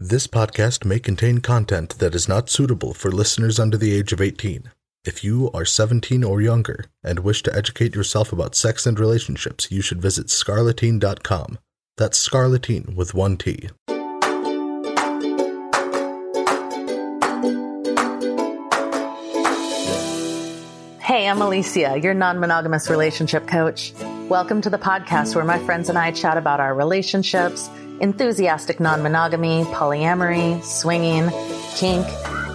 This podcast may contain content that is not suitable for listeners under the age of 18. If you are 17 or younger and wish to educate yourself about sex and relationships, you should visit scarleteen.com. That's scarleteen with one T. Hey, I'm Alicia, your non monogamous relationship coach. Welcome to the podcast where my friends and I chat about our relationships, enthusiastic non monogamy, polyamory, swinging, kink,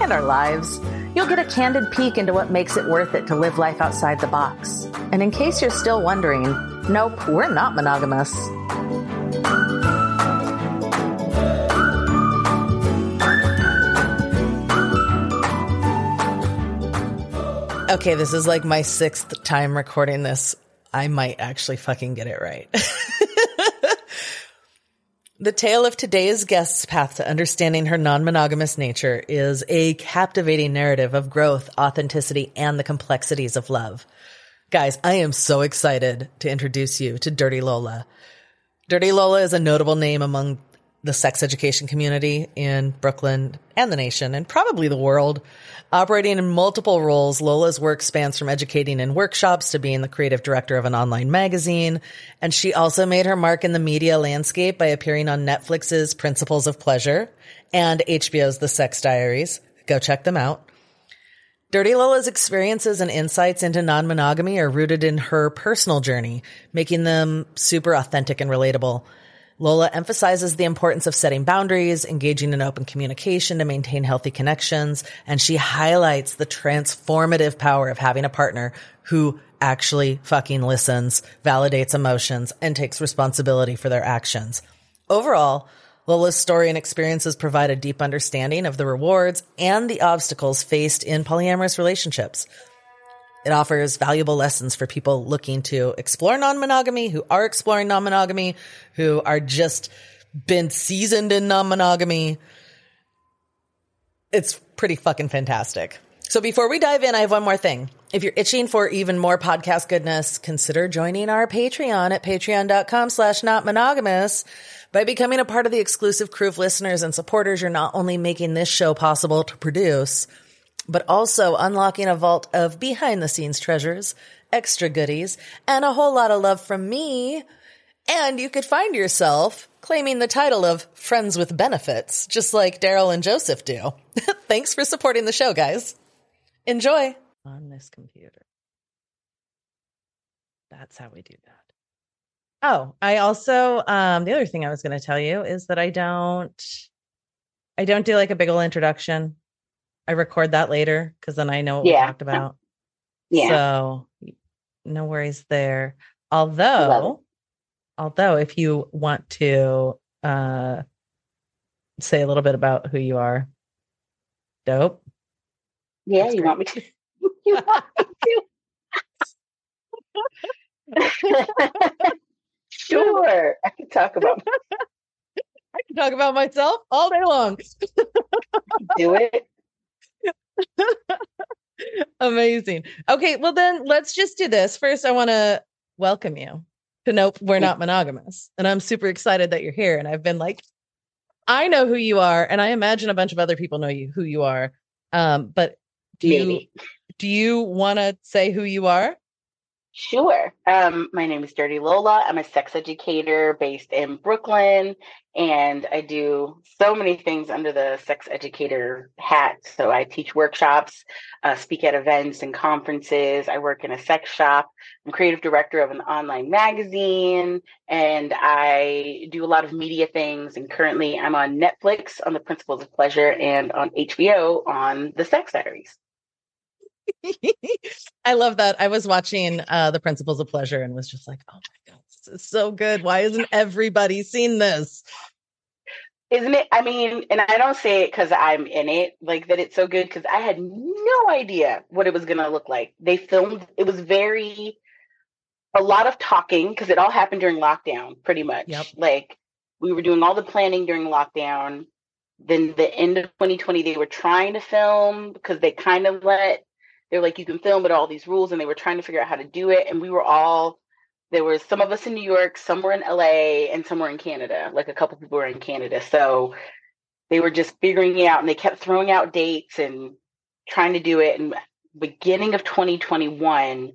and our lives. You'll get a candid peek into what makes it worth it to live life outside the box. And in case you're still wondering, nope, we're not monogamous. Okay, this is like my sixth time recording this. I might actually fucking get it right. the tale of today's guest's path to understanding her non monogamous nature is a captivating narrative of growth, authenticity, and the complexities of love. Guys, I am so excited to introduce you to Dirty Lola. Dirty Lola is a notable name among the sex education community in Brooklyn and the nation and probably the world. Operating in multiple roles, Lola's work spans from educating in workshops to being the creative director of an online magazine. And she also made her mark in the media landscape by appearing on Netflix's Principles of Pleasure and HBO's The Sex Diaries. Go check them out. Dirty Lola's experiences and insights into non-monogamy are rooted in her personal journey, making them super authentic and relatable. Lola emphasizes the importance of setting boundaries, engaging in open communication to maintain healthy connections, and she highlights the transformative power of having a partner who actually fucking listens, validates emotions, and takes responsibility for their actions. Overall, Lola's story and experiences provide a deep understanding of the rewards and the obstacles faced in polyamorous relationships. It offers valuable lessons for people looking to explore non-monogamy, who are exploring non-monogamy, who are just been seasoned in non-monogamy. It's pretty fucking fantastic. So before we dive in, I have one more thing. If you're itching for even more podcast goodness, consider joining our Patreon at patreon.com slash not monogamous. By becoming a part of the exclusive crew of listeners and supporters, you're not only making this show possible to produce, but also unlocking a vault of behind the scenes treasures, extra goodies, and a whole lot of love from me. And you could find yourself claiming the title of Friends with Benefits, just like Daryl and Joseph do. Thanks for supporting the show, guys. Enjoy. On this computer. That's how we do that. Oh, I also um the other thing I was going to tell you is that I don't I don't do like a big old introduction. I record that later because then I know what Yeah. we talked about. Yeah. So no worries there. Although, although if you want to uh say a little bit about who you are, dope. yeah, that's you great. want me to? you want me to? sure. I can talk about I can talk about myself all day long. do it. Amazing. Okay, well then let's just do this. First, I want to welcome you to Nope, We're Not Monogamous. And I'm super excited that you're here. And I've been like, I know who you are, and I imagine a bunch of other people know you who you are. Um, but do you do you want to say who you are? Sure. Um, my name is Dirty Lola. I'm a sex educator based in Brooklyn, and I do so many things under the sex educator hat. So I teach workshops, uh, speak at events and conferences. I work in a sex shop. I'm creative director of an online magazine, and I do a lot of media things. And currently, I'm on Netflix on the Principles of Pleasure and on HBO on the Sex Diaries. I love that. I was watching uh The Principles of Pleasure and was just like, oh my god, this is so good. Why isn't everybody seen this? Isn't it? I mean, and I don't say it because I'm in it, like that it's so good because I had no idea what it was going to look like. They filmed, it was very, a lot of talking because it all happened during lockdown, pretty much. Yep. Like we were doing all the planning during lockdown. Then the end of 2020, they were trying to film because they kind of let, they were like, you can film, but all these rules, and they were trying to figure out how to do it. And we were all there was some of us in New York, some were in LA, and some were in Canada. Like a couple people were in Canada. So they were just figuring it out and they kept throwing out dates and trying to do it. And beginning of 2021,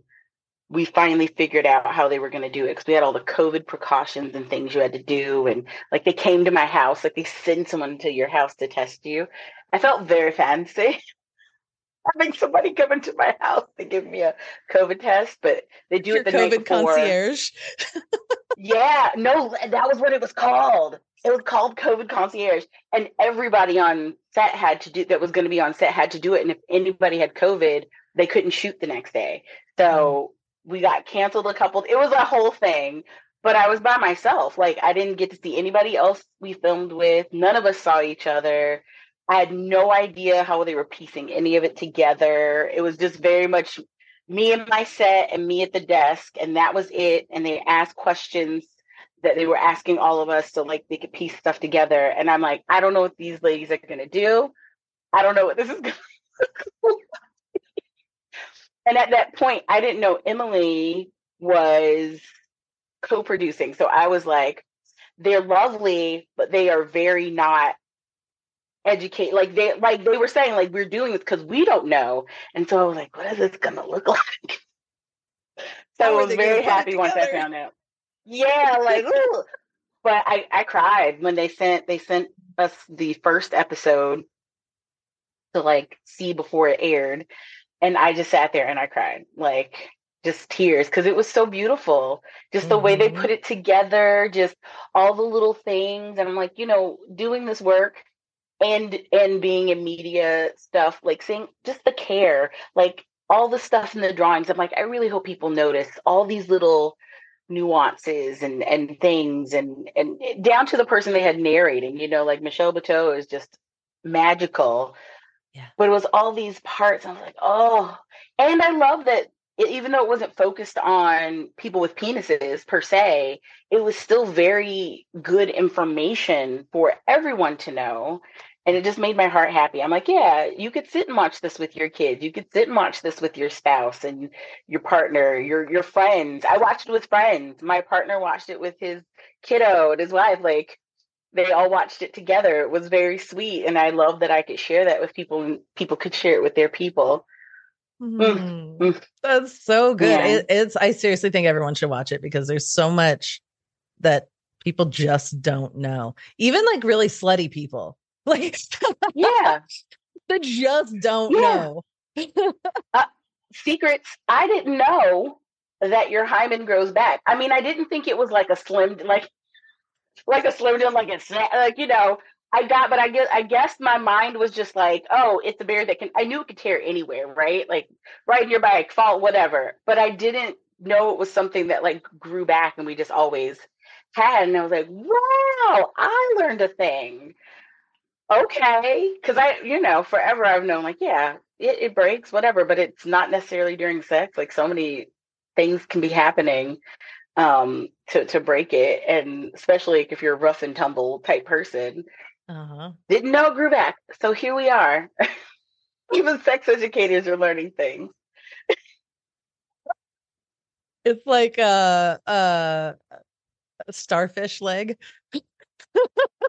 we finally figured out how they were going to do it because we had all the COVID precautions and things you had to do. And like they came to my house, like they send someone to your house to test you. I felt very fancy having somebody come into my house to give me a COVID test, but they do Your it the COVID night before. concierge. Yeah, no, that was what it was called. It was called COVID concierge, and everybody on set had to do that was going to be on set had to do it. And if anybody had COVID, they couldn't shoot the next day. So mm. we got canceled a couple. It was a whole thing. But I was by myself. Like I didn't get to see anybody else we filmed with. None of us saw each other. I had no idea how they were piecing any of it together. It was just very much me and my set and me at the desk, and that was it. And they asked questions that they were asking all of us so like they could piece stuff together. And I'm like, I don't know what these ladies are gonna do. I don't know what this is gonna And at that point, I didn't know Emily was co-producing. So I was like, they're lovely, but they are very not educate like they like they were saying like we're doing this because we don't know. And so i was like what is this gonna look like? So How i was very happy once i found out. Yeah like ooh. but i i cried when they sent they sent us the first episode to like see before it aired. And i just sat there and i cried like just tears because it was so beautiful. Just the way they Mhm. put it together just all the little things. And i'm like you know doing this work and and being in media stuff like seeing just the care like all the stuff in the drawings. I'm like i really hope people notice all these little nuances and and things and and eh, down to the person they had narrating you know like Michelle Buteau is just magical. Yeah. but it was all these parts i was like oh and i love that it, even though it wasn't focused on people with penises per se it was still very good information for everyone to know and it just made my heart happy. I'm like, yeah, you could sit and watch this with your kids. You could sit and watch this with your spouse and your partner, your your friends. I watched it with friends. My partner watched it with his kiddo and his wife. Like they all watched it together. It was very sweet, and I love that I could share that with people, and people could share it with their people. Mm. mm. That's so good. Yeah. It, it's I seriously think everyone should watch it because there's so much that people just don't know. Even like really slutty people. Like Yeah, that just don't Yeah. know. Uh, secrets. I didn't know that your hymen grows back. I mean, I didn't think it was like a slim, like like a slim down, like it's like you know. I got, but I guess I guess my mind was just like, oh, it's a bear that can. I knew it could tear anywhere, right? Like right your back, fall, whatever. But I didn't know it was something that like grew back, and we just always had. And I was like, wow, I learned a thing. Okay, because I, you know, forever I've known like, yeah, it, it breaks, whatever, but it's not necessarily during sex. Like so many things can be happening um to to break it and especially like if you're a rough and tumble type person Uh-huh. didn't know grew back so here we are even sex educators are learning things It's like a, a a starfish leg.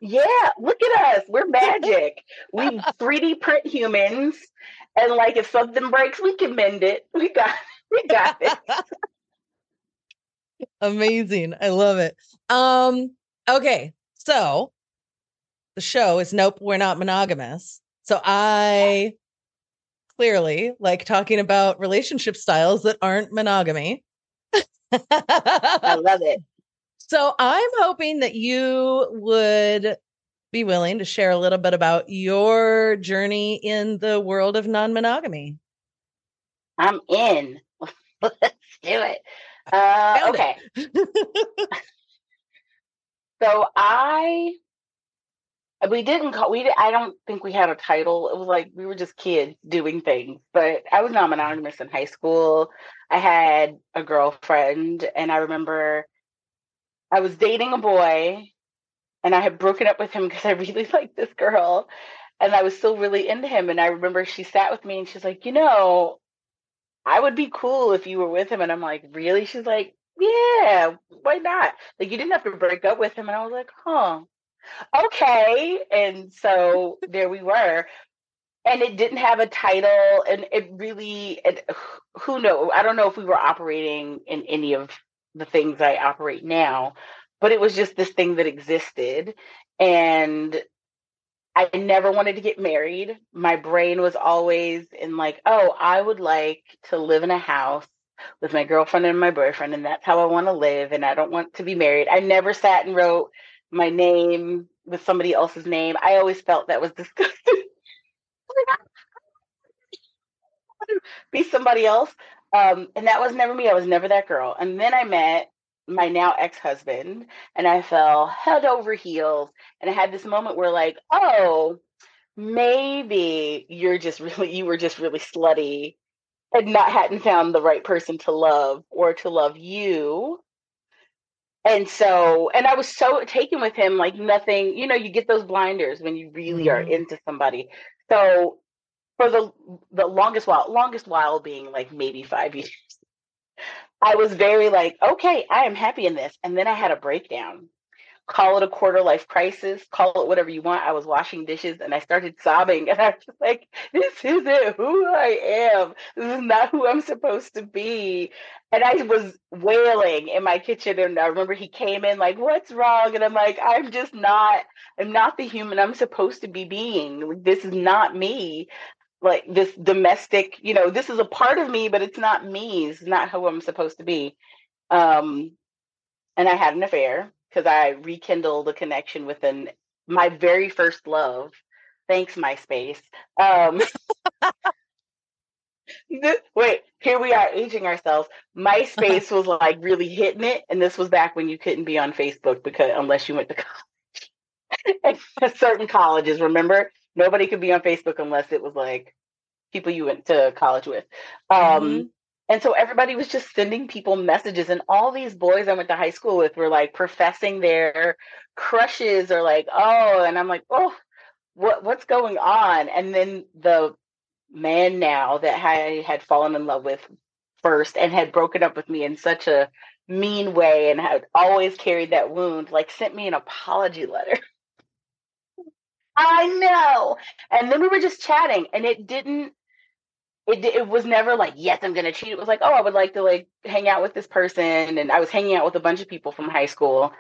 Yeah look at us we're magic we 3d print humans and like if something breaks we can mend it we got we got it Amazing. I love it. Um okay. So the show is Nope, We're Not Monogamous. So I clearly like talking about relationship styles that aren't monogamy. i love it so I'm hoping that you would be willing to share a little bit about your journey in the world of non-monogamy. i'm in let's do it uh okay it. So I we didn't call we I don't think we had a title. It was like we were just kids doing things. But I was non monogamous in high school. I had a girlfriend and I remember I was dating a boy and I had broken up with him because I really liked this girl and I was still really into him. And I remember she sat with me and she's like, you know, I would be cool if you were with him. And I'm like, really? She's like, yeah, why not? Like, you didn't have to break up with him. And I was like, huh. okay. And so there we were. And it didn't have a title. And it really, it, who knows? I don't know if we were operating in any of the things I operate now, but it was just this thing that existed. And I never wanted to get married. My brain was always in like, oh, I would like to live in a house with my girlfriend and my boyfriend, and that's how I want to live. And I don't want to be married. I never sat and wrote my name with somebody else's name. I always felt that was disgusting. be somebody else. Um, and that was never me. I was never that girl. And then I met my now ex-husband and I fell head over heels and I had this moment where like, oh, maybe you're just really you were just really slutty and not hadn't found the right person to love or to love you. And so, and I was so taken with him, like nothing, you know, you get those blinders when you really mm-hmm. are into somebody. So for the the longest while, longest while being like maybe five years, I was very like, okay, I am happy in this. And then I had a breakdown. Call it a quarter life crisis, call it whatever you want. I was washing dishes and I started sobbing. And I was just like, this isn't who I am. This is not who I'm supposed to be. And I was wailing in my kitchen. And I remember he came in like, what's wrong? And I'm like, I'm just not, I'm not the human I'm supposed to be being. This is not me like this domestic you know this is a part of me but it's not me. It's not who i'm supposed to be. Um and i had an affair because i rekindled a connection with an my very first love. Thanks myspace. Um wait here we are aging ourselves. Myspace was like really hitting it and this was back when you couldn't be on facebook because unless you went to college. Certain colleges remember Nobody could be on Facebook unless it was like people you went to college with. Um, mm-hmm. And so everybody was just sending people messages, and all these boys I went to high school with were like professing their crushes or like, oh, and I'm like, oh, what what's going on? And then the man now that I had fallen in love with first and had broken up with me in such a mean way and had always carried that wound, like sent me an apology letter. I know. And then we were just chatting, and it didn't. It it was never like yes, I'm gonna cheat. It was like oh, I would like to like hang out with this person, and I was hanging out with a bunch of people from high school.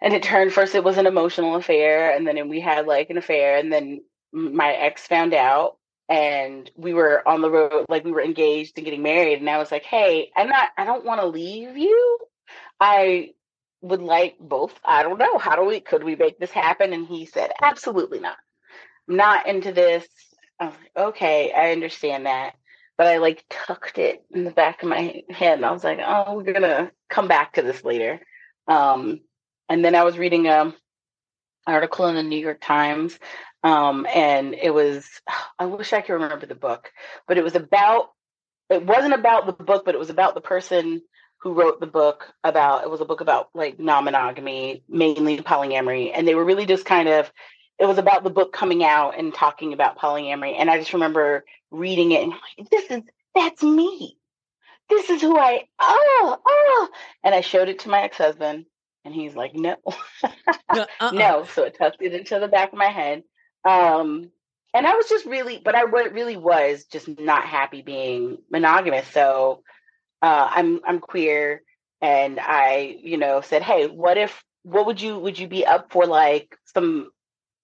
And it turned first, it was an emotional affair, and then we had like an affair, and then my ex found out, and we were on the road, like we were engaged and getting married, and I was like, hey, I'm not, I don't want to leave you. I would like both. I don't know. How do we could we make this happen? And he said, Absolutely not. Not into this. Like, okay, I understand that. But I like tucked it in the back of my head and I was like, oh, we're gonna come back to this later. Um, and then I was reading a um, article in the New York Times. Um, and it was I wish I could remember the book, but it was about it wasn't about the book, but it was about the person who wrote the book about it was a book about like non-monogamy mainly polyamory and they were really just kind of it was about the book coming out and talking about polyamory and i just remember reading it and like this is that's me this is who i oh oh and i showed it to my ex-husband and he's like no uh-uh. no so it tucked it into the back of my head um and i was just really but i really was just not happy being monogamous so uh, I'm I'm queer, and I you know said, hey, what if what would you would you be up for like some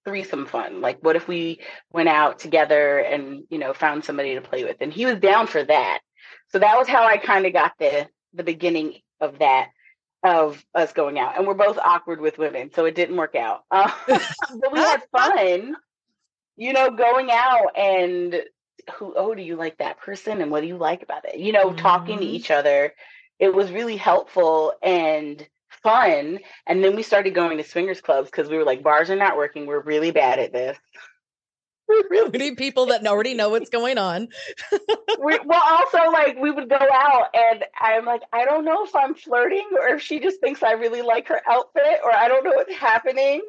threesome fun? Like, what if we went out together and you know found somebody to play with? And he was down for that. So that was how I kind of got the the beginning of that of us going out and we're both awkward with women so it didn't work out uh, but we had fun you know going out and who oh do you like that person and what do you like about it you know mm-hmm. talking to mm-hmm. each other it was really helpful and fun and then we started going to swingers clubs because we were like bars are not working we're really bad at this We really we need people that already know what's going on. we, well, also like we would go out, and I'm like, I don't know if I'm flirting or if she just thinks I really like her outfit, or I don't know what's happening.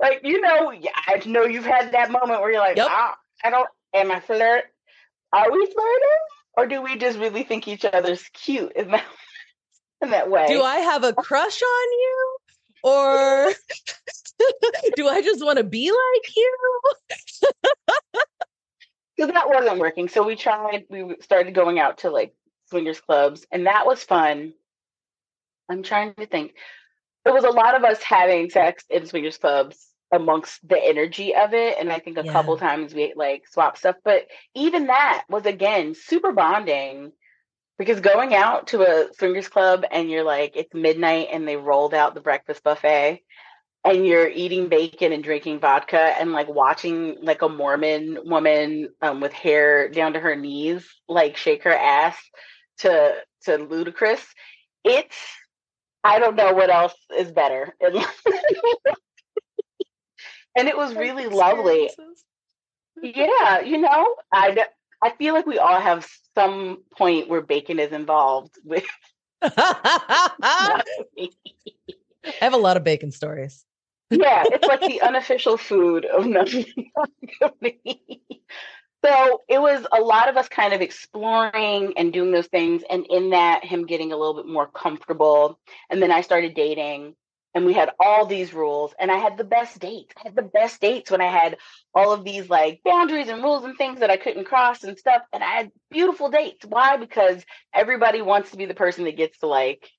Like you know, I know you've had that moment where you're like, yep. ah, I don't, am I flirt? are we flirting or do we just really think each other's cute in that in that way? Do I have a crush on you? or do I just want to be like you? Because that wasn't working. So we tried, we started going out to like swingers clubs, and that was fun. I'm trying to think. It was a lot of us having sex in swingers clubs amongst the energy of it. And I think a yeah. couple times we like swap stuff. But even that was again super bonding because going out to a swingers club and you're like, it's midnight and they rolled out the breakfast buffet and you're eating bacon and drinking vodka and like watching like a Mormon woman um, with hair down to her knees like shake her ass to to Ludacris. It's I don't know what else is better. and it was really lovely. Yeah, you know, I I feel like we all have some point where bacon is involved with. I have a lot of bacon stories. yeah, it's like the unofficial food of nothing. so it was a lot of us kind of exploring and doing those things, and in that, him getting a little bit more comfortable. And then I started dating, and we had all these rules and i had the best dates. I had the best dates when i had all of these like boundaries and rules and things that i couldn't cross and stuff and i had beautiful dates. Why? Because everybody wants to be the person that gets to like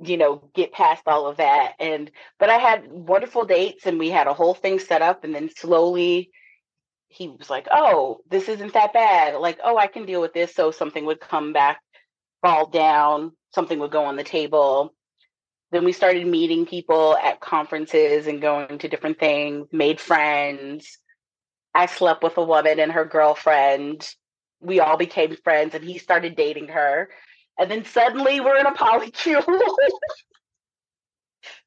you know get past all of that and but i had wonderful dates and we had a whole thing set up and then slowly he was like oh this isn't that bad. Like oh i can deal with this so something would come back fall down something would go on the table then we started meeting people at conferences and going to different things, made friends. I slept with a woman and her girlfriend. We all became friends and he started dating her. And then suddenly we're in a polycule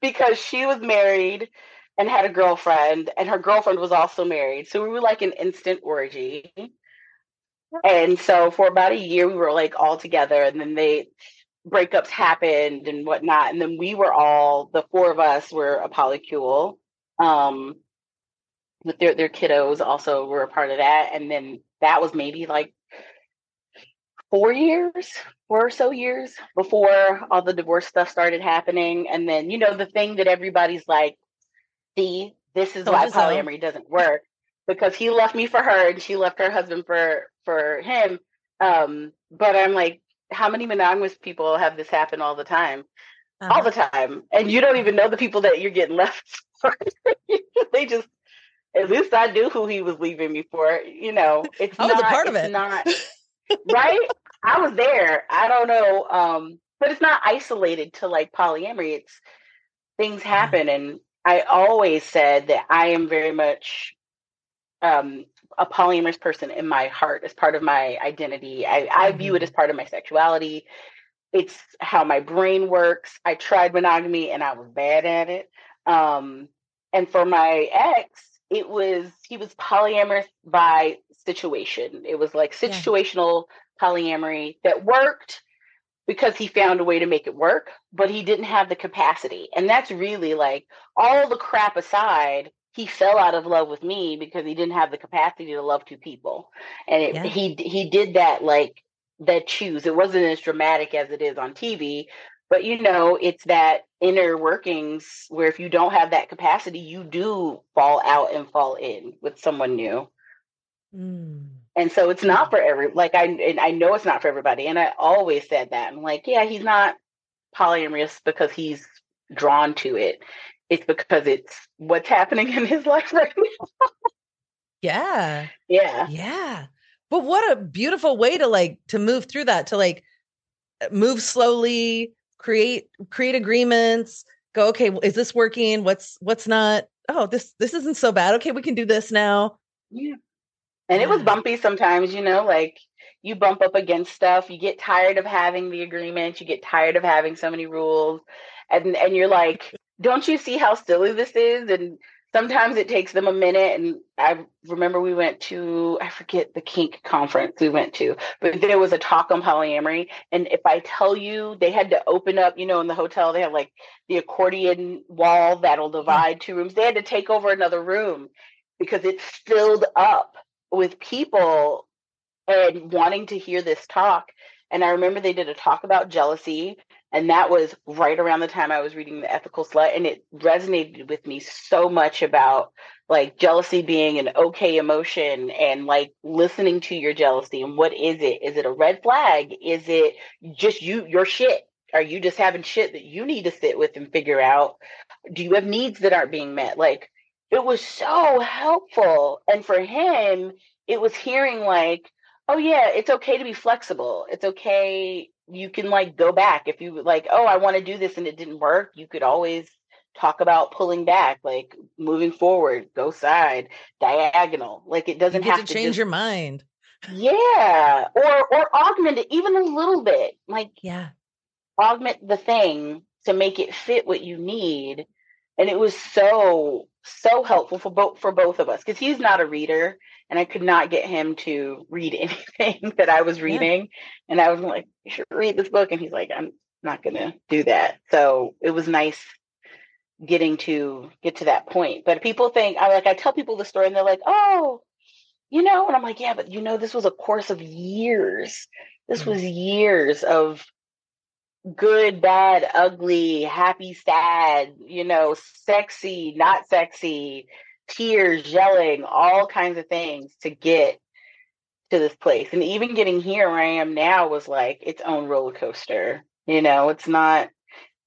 because she was married and had a girlfriend, and her girlfriend was also married. So we were like an instant orgy. And so for about a year, we were like all together. And then they, breakups happened and whatnot. And then we were all, the four of us were a polycule. Um, with their, their kiddos also were a part of that. And then that was maybe like four years, four or so years before all the divorce stuff started happening. And then, you know, the thing that everybody's like, see, this is why polyamory doesn't work because he left me for her and she left her husband for for him. Um, but I'm like, how many monogamous people have this happen all the time? Uh-huh. All the time. And you don't even know the people that you're getting left for. they just at least I knew who he was leaving me for. You know, it's I was not, a part of it. Not right. I was there. I don't know. Um, but it's not isolated to like polyamory. It's things mm-hmm. happen, and I always said that I am very much um, a polyamorous person in my heart as part of my identity. I, I view it mm-hmm. as part of my sexuality. It's how my brain works. I tried monogamy and I was bad at it. Um, and for my ex, it was he was polyamorous by situation. It was like situational yeah. polyamory that worked because he found a way to make it work, but he didn't have the capacity. And that's really like all the crap aside, he fell out of love with me because he didn't have the capacity to love two people. And it, yeah. he he did that like that choose. It wasn't as dramatic as it is on tv but you know it's that inner workings where if you don't have that capacity you do fall out and fall in with someone new. Mm. and so it's not for every like i and i know it's not for everybody and i always said that. I'm like yeah he's not polyamorous because he's drawn to it it's because it's what's happening in his life right now. yeah. Yeah. Yeah. But what a beautiful way to like to move through that to like move slowly, create create agreements, go okay, is this working? What's what's not? Oh, this this isn't so bad. Okay, we can do this now. Yeah. And it was bumpy sometimes, you know, like you bump up against stuff, you get tired of having the agreement, you get tired of having so many rules and and you're like don't you see how silly this is? And sometimes it takes them a minute. And I remember we went to, I forget the kink conference we went to, but there was a talk on polyamory. And if I tell you, they had to open up, you know, in the hotel, they have like the accordion wall that'll divide two rooms. They had to take over another room because it's filled up with people and wanting to hear this talk. And I remember they did a talk about jealousy And that was right around the time I was reading The Ethical Slut. And it resonated with me so much about like jealousy being an okay emotion and like listening to your jealousy. And what is it? Is it a red flag? Is it just you, your shit? Are you just having shit that you need to sit with and figure out? Do you have needs that aren't being met? Like, it was so helpful. And for him, it was hearing like, oh yeah, it's okay to be flexible. It's okay. You can like go back if you like, oh, I want to do this and it didn't work. You could always talk about pulling back, like moving forward, go side, diagonal. Like it doesn't have to change just, your mind. Yeah. Or or augment it even a little bit. Like yeah. Augment the thing to make it fit what you need. And it was so so helpful for both for both of us because he's not a reader and I could not get him to read anything that I was reading. Yeah. And I was like, you should read this book. And he's like, I'm not gonna do that. So it was nice getting to get to that point. But people think I like I tell people the story and they're like, oh, you know, and I'm like, yeah, but you know, this was a course of years. This mm-hmm. was years of good, bad, ugly, happy, sad, you know, sexy, not sexy, tears, yelling, all kinds of things to get to this place. And even getting here where I am now was like its own roller coaster. You know, it's not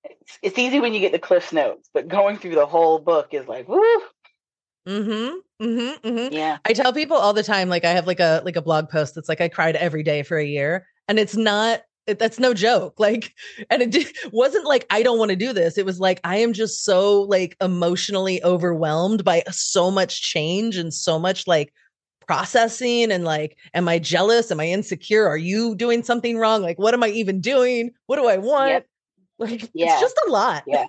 it's, it's easy when you get the cliff notes, but going through the whole book is like, woo. Mm-hmm. Mm-hmm. Mm-hmm. Yeah. I tell people all the time, like I have like a like a blog post that's like I cried every day for a year. And it's not that's no joke like and it wasn't like i don't want to do this. It was like i am just so like emotionally overwhelmed by so much change and so much like processing and like am i jealous? Am i insecure? Are you doing something wrong? Like what am i even doing? What do i want? Yep. like yeah. it's just a lot. Yeah.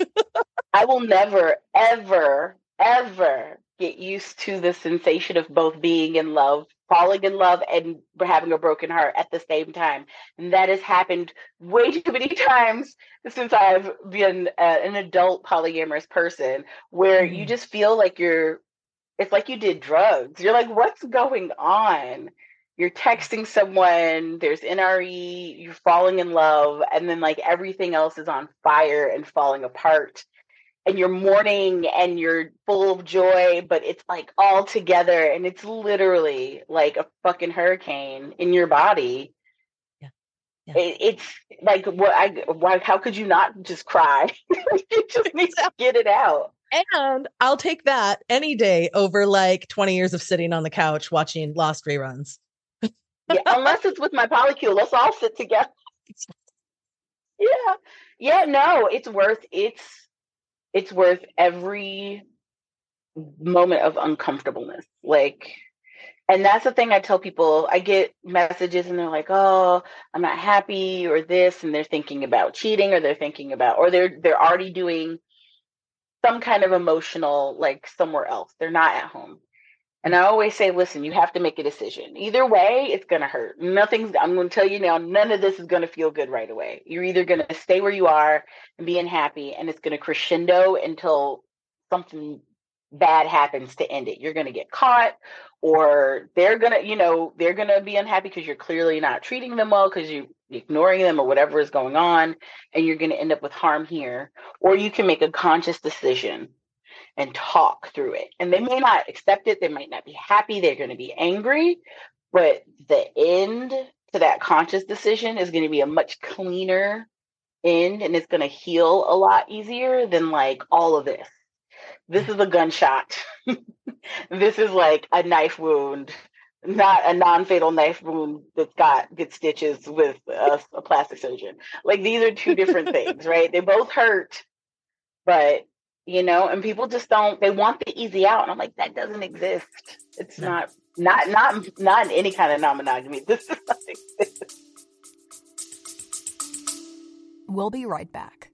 I will never ever ever get used to the sensation of both being in love falling in love and having a broken heart at the same time. And that has happened way too many times since I've been uh, an adult polyamorous person where mm-hmm. you just feel like you're, it's like you did drugs. You're like, what's going on? You're texting someone, there's NRE, you're falling in love, and then like everything else is on fire and falling apart and you're mourning and you're full of joy, but it's like all together and it's literally like a fucking hurricane in your body. Yeah. yeah. It, it's like what I why how could you not just cry? you just need to get it out. And I'll take that any day over like 20 years of sitting on the couch watching Lost reruns. yeah, unless it's with my polycule, let's all sit together. yeah. Yeah, no, it's worth it's it's worth every moment of uncomfortableness. Like, and that's the thing I tell people. I get messages and they're like, "Oh, I'm not happy," or this, and they're thinking about cheating, or they're thinking about, or they're they're already doing some kind of emotional, like somewhere else. They're not at home. And I always say, listen, you have to make a decision. Either way, it's going to hurt. Nothing's, I'm going to tell you now, none of this is going to feel good right away. You're either going to stay where you are and be unhappy, and it's going to crescendo until something bad happens to end it. You're going to get caught, or they're going to, you know, they're going to be unhappy because you're clearly not treating them well because you're ignoring them or whatever is going on, and you're going to end up with harm here. Or you can make a conscious decision and talk through it. And they may not accept it, they might not be happy, they're going to be angry, but the end to that conscious decision is going to be a much cleaner end and it's going to heal a lot easier than like all of this. This is a gunshot. this is like a knife wound, not a non-fatal knife wound that's got good stitches with a, a plastic surgeon. Like these are two different things, right? They both hurt, but you know, and people just don't they want the easy out. And I'm like, that doesn't exist. It's no. not not not not in any kind of non-monogamy. This is not exist. We'll be right back.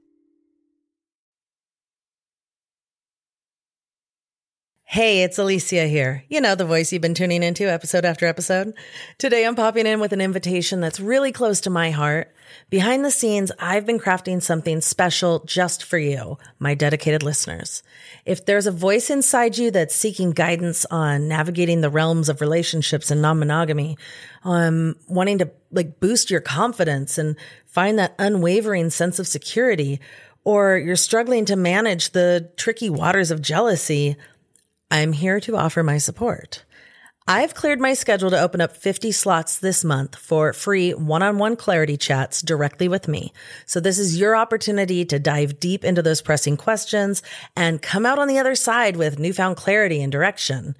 Hey, it's Alicia here. You know, the voice you've been tuning into episode after episode. Today I'm popping in with an invitation that's really close to my heart. Behind the scenes, I've been crafting something special just for you, my dedicated listeners. If there's a voice inside you that's seeking guidance on navigating the realms of relationships and non-monogamy, um, wanting to like boost your confidence and find that unwavering sense of security, or you're struggling to manage the tricky waters of jealousy, I'm here to offer my support. I've cleared my schedule to open up 50 slots this month for free one-on-one clarity chats directly with me. So this is your opportunity to dive deep into those pressing questions and come out on the other side with newfound clarity and direction.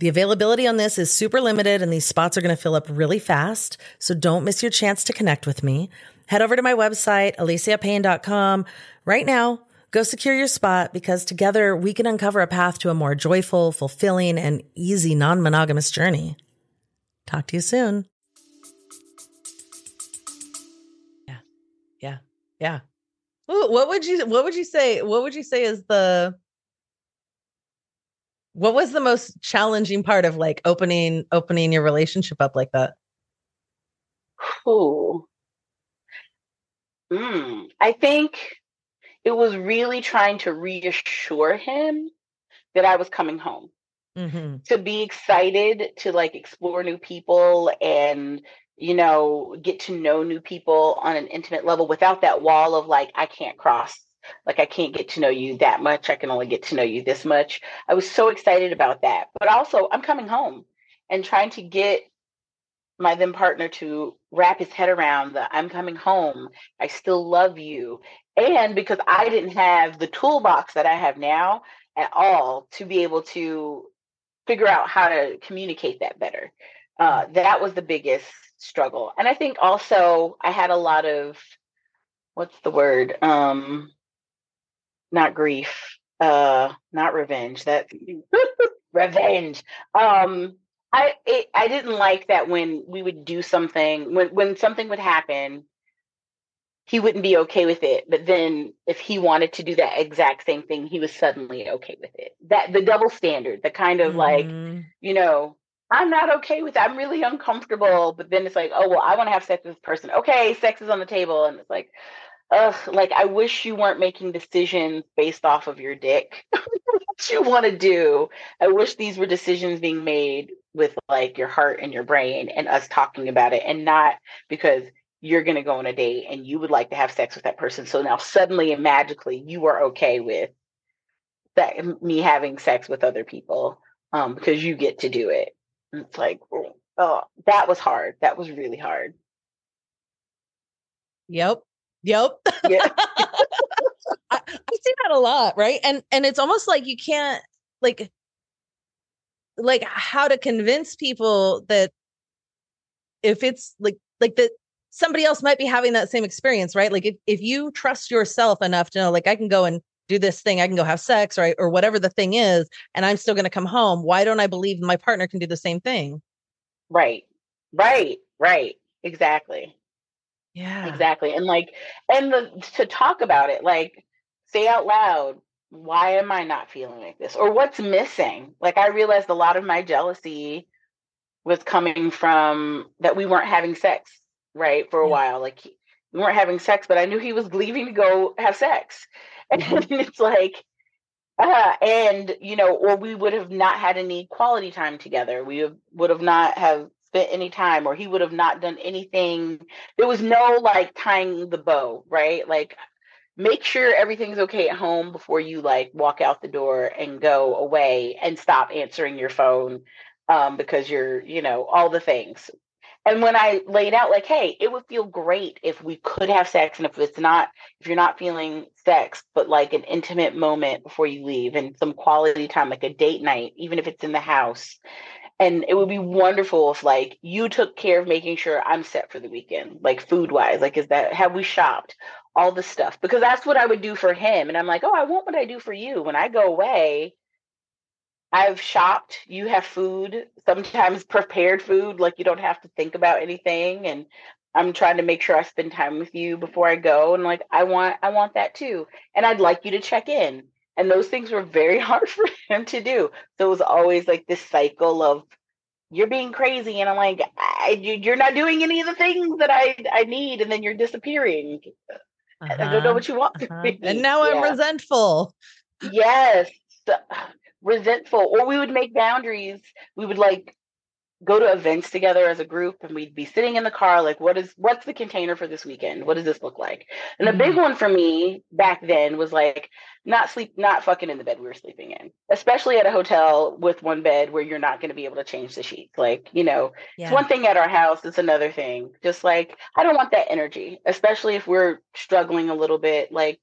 The availability on this is super limited and these spots are going to fill up really fast. So don't miss your chance to connect with me. Head over to my website, aliciapayne.com right now Go secure your spot because together we can uncover a path to a more joyful, fulfilling, and easy non monogamous journey. Talk to you soon. Yeah. Yeah. Yeah. Ooh, what would you what would you say what would you say is the what was the most challenging part of like opening opening your relationship up like that? Ooh. Mm, I think it was really trying to reassure him that I was coming home. Mm-hmm. To be excited to like explore new people and you know get to know new people on an intimate level without that wall of like I can't cross like I can't get to know you that much I can only get to know you this much I was so excited about that but also I'm coming home and trying to get my then partner to wrap his head around the I'm coming home. I still love you. And because I didn't have the toolbox that I have now at all to be able to figure out how to communicate that better. Uh, that was the biggest struggle. And I think also I had a lot of what's the word? Um not grief, uh not revenge. That revenge. Um I it, I didn't like that when we would do something when when something would happen, he wouldn't be okay with it. But then if he wanted to do that exact same thing, he was suddenly okay with it. That the double standard, the kind of mm-hmm. like, you know, I'm not okay with that. I'm really uncomfortable. But then it's like, oh well, I want to have sex with this person. Okay, sex is on the table, and it's like, ugh, like I wish you weren't making decisions based off of your dick. what you want to do. I wish these were decisions being made with like your heart and your brain and us talking about it and not because you're going to go on a date and you would like to have sex with that person. So now suddenly and magically you are okay with that me having sex with other people um, because you get to do it. And it's like, oh, that was hard. That was really hard. Yep. Yep. Yeah. I, I see that a lot, right? And and it's almost like you can't like like how to convince people that if it's like like that somebody else might be having that same experience, right? Like if, if you trust yourself enough to know like I can go and do this thing, I can go have sex, right? Or whatever the thing is, and I'm still gonna come home. Why don't I believe my partner can do the same thing? Right. Right. Right. Exactly. Yeah. Exactly. And like, and the, to talk about it, like, say out loud, why am I not feeling like this? Or what's missing? Like, I realized a lot of my jealousy was coming from that we weren't having sex, right? For a yeah. while. Like, we weren't having sex, but I knew he was leaving to go have sex. And mm-hmm. it's like, uh, and you know, or we would have not had any quality time together. We have, would have not have spent any time or he would have not done anything there was no like tying the bow right like make sure everything's okay at home before you like walk out the door and go away and stop answering your phone um, because you're you know all the things. And when i laid out like hey it would feel great if we could have sex and if it's not if you're not feeling sex but like an intimate moment before you leave and some quality time like a date night even if it's in the house. And it would be wonderful if like you took care of making sure i'm set for the weekend like food wise like is that have we shopped all the stuff because that's what i would do for him and i'm like oh i want what i do for you when i go away i've shopped you have food sometimes prepared food like you don't have to think about anything and i'm trying to make sure i spend time with you before i go and like i want i want that too and i'd like you to check in And those things were very hard for him to do. So it was always like this cycle of you're being crazy and i'm like I, you're not doing any of the things that i i need and then you're disappearing uh-huh. i don't know uh-huh, what you want uh-huh. and now i'm resentful yes resentful or we would make boundaries we would like go to events together as a group and we'd be sitting in the car like what is what's the container for this weekend? What does this look like? And the big mm-hmm. one for me back then was like not sleep not fucking in the bed we were sleeping in especially at a hotel with one bed where you're not going to be able to change the sheets. Like you know yeah. it's one thing at our house it's another thing. Just like i don't want that energy especially if we're struggling a little bit like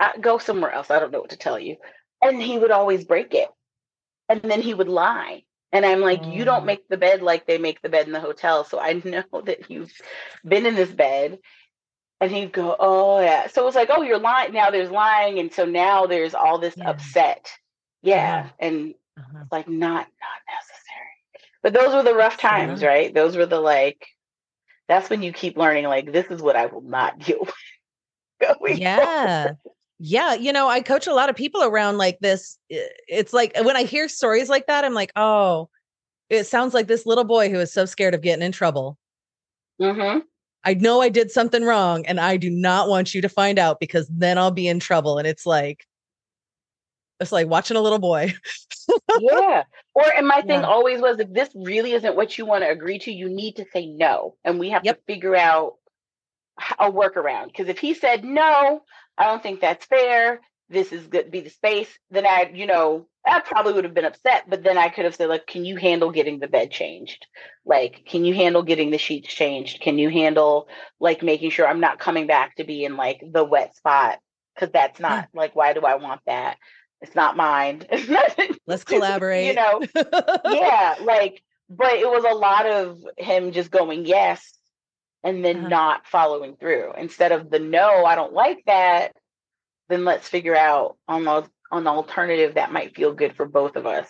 I, go somewhere else i don't know what to tell you. And he would always break it. And then he would lie and I'm like, mm. you don't mm. make the bed like they make the bed in the hotel. So I know that you've been in this bed. And he'd go, Oh, yeah. So it was like, Oh, you're lying. Now there's lying. And so now there's all this yeah. upset. Yeah. yeah. And uh-huh. like, not, not necessary. But those were the rough times, yeah. right? Those were the like, that's when you keep learning, like, this is what I will not deal with. Going yeah. Forward. Yeah, you know, I coach a lot of people around like this. It's like when I hear stories like that, I'm like, oh, it sounds like this little boy who is so scared of getting in trouble. Mm-hmm. I know I did something wrong and I do not want you to find out because then I'll be in trouble. And it's like, it's like watching a little boy. yeah. Or, and my thing yeah. always was if this really isn't what you want to agree to, you need to say no. And we have yep. to figure out a workaround. Because if he said, no, I don't think that's fair. This is good be the space. Then I, you know, I probably would have been upset, but then I could have said, like, can you handle getting the bed changed? Like, can you handle getting the sheets changed? Can you handle like making sure I'm not coming back to be in like the wet spot? Cause that's hmm. not like why do I want that? It's not mine. Let's collaborate. You know, yeah, like, but it was a lot of him just going yes and then uh-huh. not following through instead of the no i don't like that then let's figure out on the on the alternative that might feel good for both of us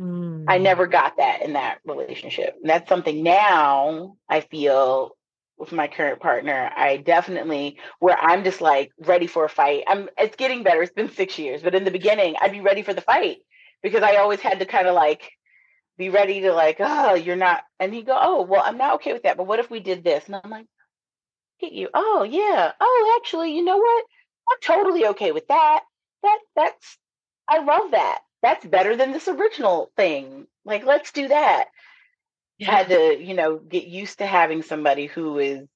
mm. i never got that in that relationship and that's something now i feel with my current partner i definitely where i'm just like ready for a fight i'm it's getting better it's been six years but in the beginning i'd be ready for the fight because i always had to kind of like be ready to like, oh, you're not. And he go, oh, well, I'm not okay with that. But what if we did this? And I'm like, get you. Oh, yeah. Oh, actually, you know what? I'm totally okay with that. That that's I love that. That's better than this original thing. Like, let's do that. Yeah. Had to, you know, get used to having somebody who is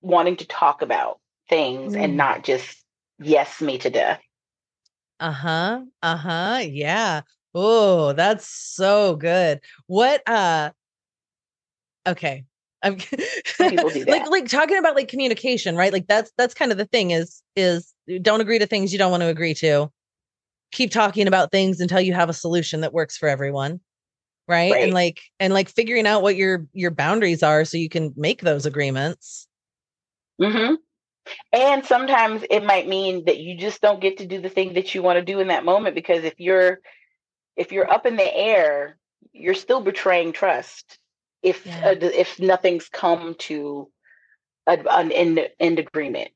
wanting to talk about things mm. and not just yes me to death. Uh-huh. Uh-huh. Yeah. Oh, that's so good. What uh okay. I'm like like talking about like communication, right? Like that's that's kind of the thing is is don't agree to things you don't want to agree to. Keep talking about things until you have a solution that works for everyone. Right? right? And like and like figuring out what your your boundaries are so you can make those agreements. Mhm. And sometimes it might mean that you just don't get to do the thing that you want to do in that moment because if you're if you're up in the air, you're still betraying trust. If yeah. uh, if nothing's come to a, an end, end agreement,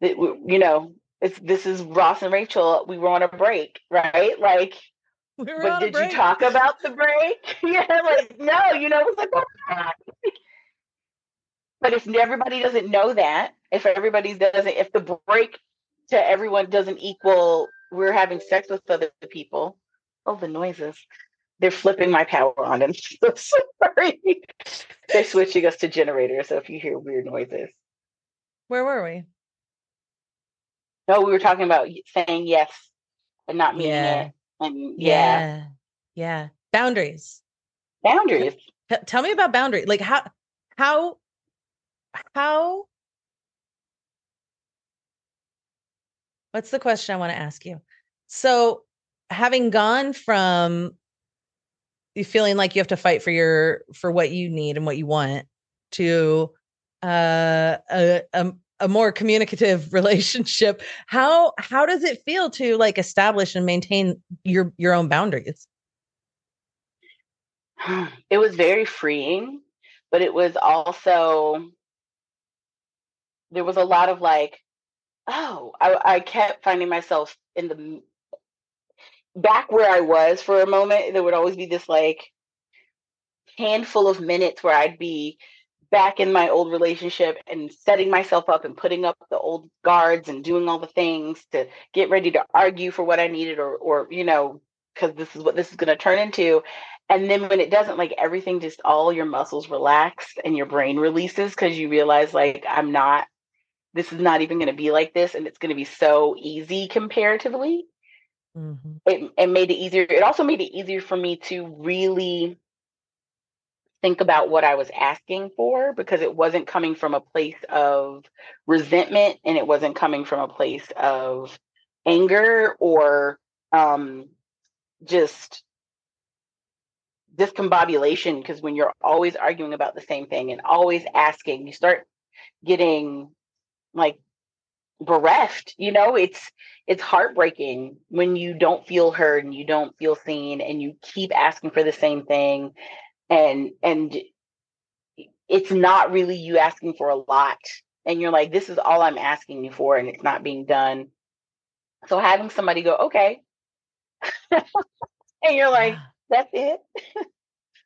that you know, it's this is Ross and Rachel. We were on a break, right? Like, we but did you talk about the break? yeah, like no, you know, it was like. but if everybody doesn't know that, if everybody doesn't, if the break to everyone doesn't equal we're having sex with other people, Oh, the noises. They're flipping my power on. I'm so sorry. They're switching us to generators. So if you hear weird noises. Where were we? No, we were talking about saying yes and not meaning yeah. it. And yeah. yeah. Yeah. Boundaries. Boundaries. T- tell me about boundaries. Like how how how What's the question I want to ask you? So having gone from feeling like you have to fight for your for what you need and what you want to uh, a, a a more communicative relationship how how does it feel to like establish and maintain your your own boundaries? It was very freeing but it was also there was a lot of like oh I, I kept finding myself in the back where I was for a moment, there would always be this like handful of minutes where I'd be back in my old relationship and setting myself up and putting up the old guards and doing all the things to get ready to argue for what I needed or or you know because this is what this is going to turn into. And then when it doesn't like everything just all your muscles relax and your brain releases because you realize like i'm not this is not even going to be like this and it's going to be so easy comparatively mm-hmm. it, it made it easier it also made it easier for me to really think about what i was asking for because it wasn't coming from a place of resentment and it wasn't coming from a place of anger or um, just discombobulation because when you're always arguing about the same thing and always asking, you start getting like bereft you know it's it's heartbreaking when you don't feel heard and you don't feel seen and you keep asking for the same thing. And and it's not really you asking for a lot and you're like this is all i'm asking you for and it's not being done. So having somebody go okay. And you're like that's it.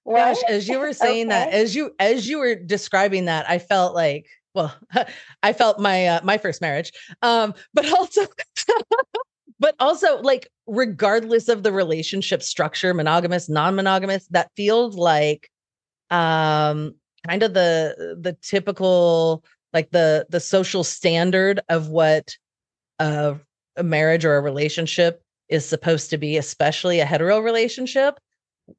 Gosh, as you were saying okay. that, as you as you were describing that, I felt like, well, I felt my uh, my first marriage, um, but also, but also like regardless of the relationship structure, monogamous, non-monogamous, that feels like, um, kind of the the typical like the the social standard of what uh, a marriage or a relationship is supposed to be, especially a hetero relationship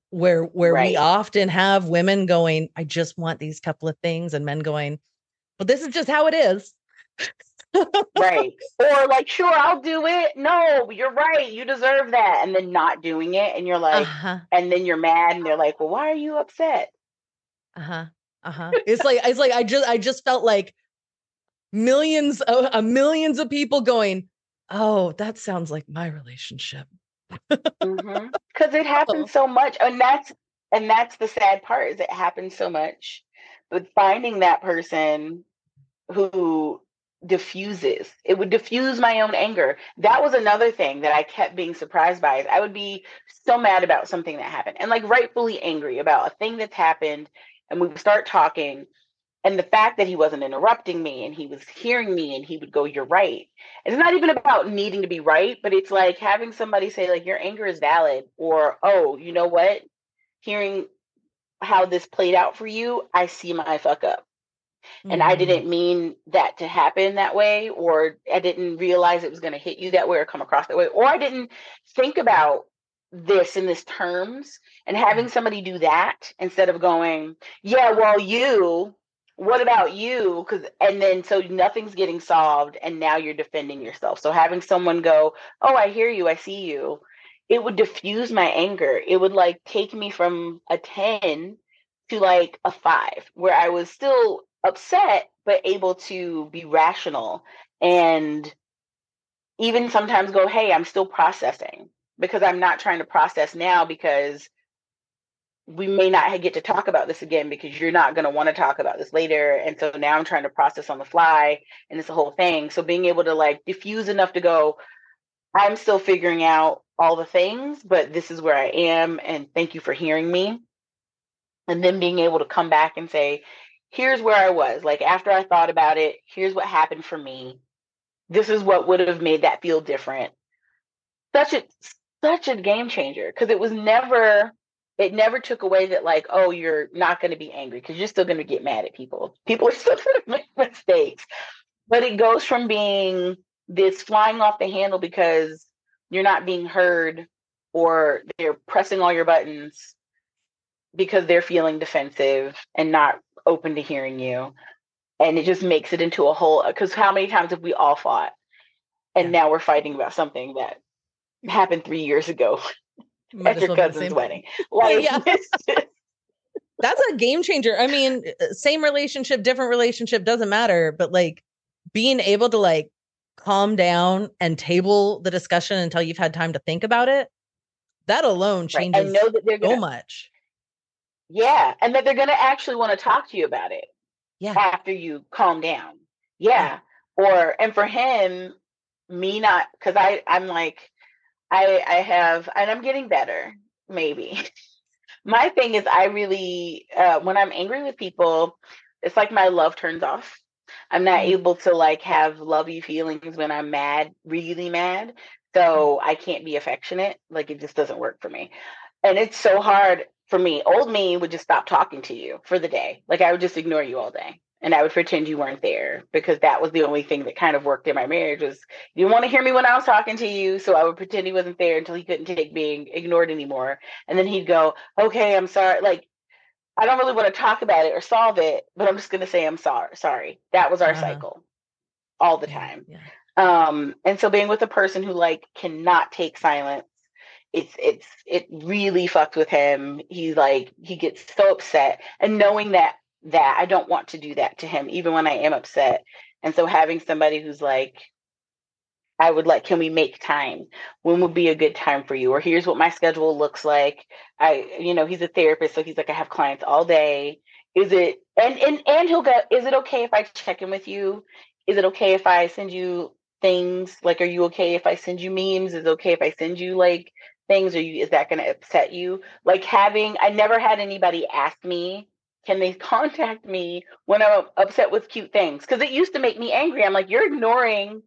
where where right. we often have women going i just want these couple of things and men going well this is just how it is right or like sure i'll do it no you're right you deserve that and then not doing it and you're like uh-huh. and then you're mad and they're like well why are you upset uh-huh uh-huh it's like it's like i just i just felt like millions of uh, millions of people going oh that sounds like my relationship mm-hmm. Cause it happens so much. And that's and that's the sad part is it happens so much. But finding that person who diffuses. It would diffuse my own anger. That was another thing that i kept being surprised by is i would be so mad about something that happened and like rightfully angry about a thing that's happened and we would start talking and the fact that he wasn't interrupting me and he was hearing me and he would go you're right. It's not even about needing to be right but it's like having somebody say like your anger is valid or oh you know what? Hearing how this played out for you i see my fuck up mm-hmm. and i mm-hmm. didn't mean that to happen that way or i didn't realize it was going to hit you that way or come across that way or i didn't think about this in this terms and having mm-hmm. somebody do that instead of going yeah well you what about you because and then so nothing's getting solved and now you're defending yourself so having someone go oh i hear you i see you it would diffuse my anger it would like take me from a 10 to like a 5 where i was still upset but able to be rational and even sometimes go hey i'm still processing because i'm not trying to process now because we may not get to talk about this again because you're not going to want to talk about this later and so now i'm trying to process on the fly and it's a whole thing. So being able to like diffuse enough to go i'm still figuring out all the things but this is where i am and thank you for hearing me and then being able to come back and say here's where i was like after i thought about it here's what happened for me. This is what would have made that feel different. Such a such a game changer because it was never it never took away that like oh you're not going to be angry because you're still going to get mad at people. People are still going to make mistakes. But it goes from being this flying off the handle because you're not being heard or they're pressing all your buttons because they're feeling defensive and not open to hearing you and it just makes it into a whole because how many times have we all fought and now we're fighting about something that happened three years ago Might at your cousin's wedding. Like, yeah. That's a game changer. I mean, uh, same relationship, different relationship, doesn't matter. But like being able to like calm down and table the discussion until you've had time to think about it, that alone changes right. know that they're gonna, so much. Yeah. And that they're going to actually want to talk to you about it. Yeah. After you calm down. Yeah. yeah. Or, and for him, me not because I I'm like I I have and I'm getting better maybe. my thing is I really uh, when I'm angry with people, it's like my love turns off. I'm not mm-hmm. able to like have lovey feelings when I'm mad, really mad. So mm-hmm. I can't be affectionate. Like it just doesn't work for me. And it's so hard for me. Old me would just stop talking to you for the day. Like I would just ignore you all day and I would pretend you weren't there because that was the only thing that kind of worked in my marriage was you didn't want to hear me when I was talking to you, so I would pretend he wasn't there until he couldn't take being ignored anymore, and then he'd go, "Okay, I'm sorry." Like I don't really want to talk about it or solve it, but I'm just going to say I'm sorry. Sorry. That was our uh-huh. cycle all the time. Yeah. Um, and so being with a person who like cannot take silence, it's it's it really fucked with him. He's like he gets so upset, and knowing that that. I don't want to do that to him, even when I am upset. And so having somebody who's like, I would like, can we make time? When would be a good time for you? Or here's what my schedule looks like. I, you know, he's a therapist, so he's like, I have clients all day. Is it and and and he'll go, is it okay if I check in with you? Is it okay if I send you things? Like, are you okay if I send you memes? Is it okay if I send you like things? Are you is that gonna upset you? Like having I never had anybody ask me can they contact me when I'm upset with cute things? Because it used to make me angry. I'm like, you're ignoring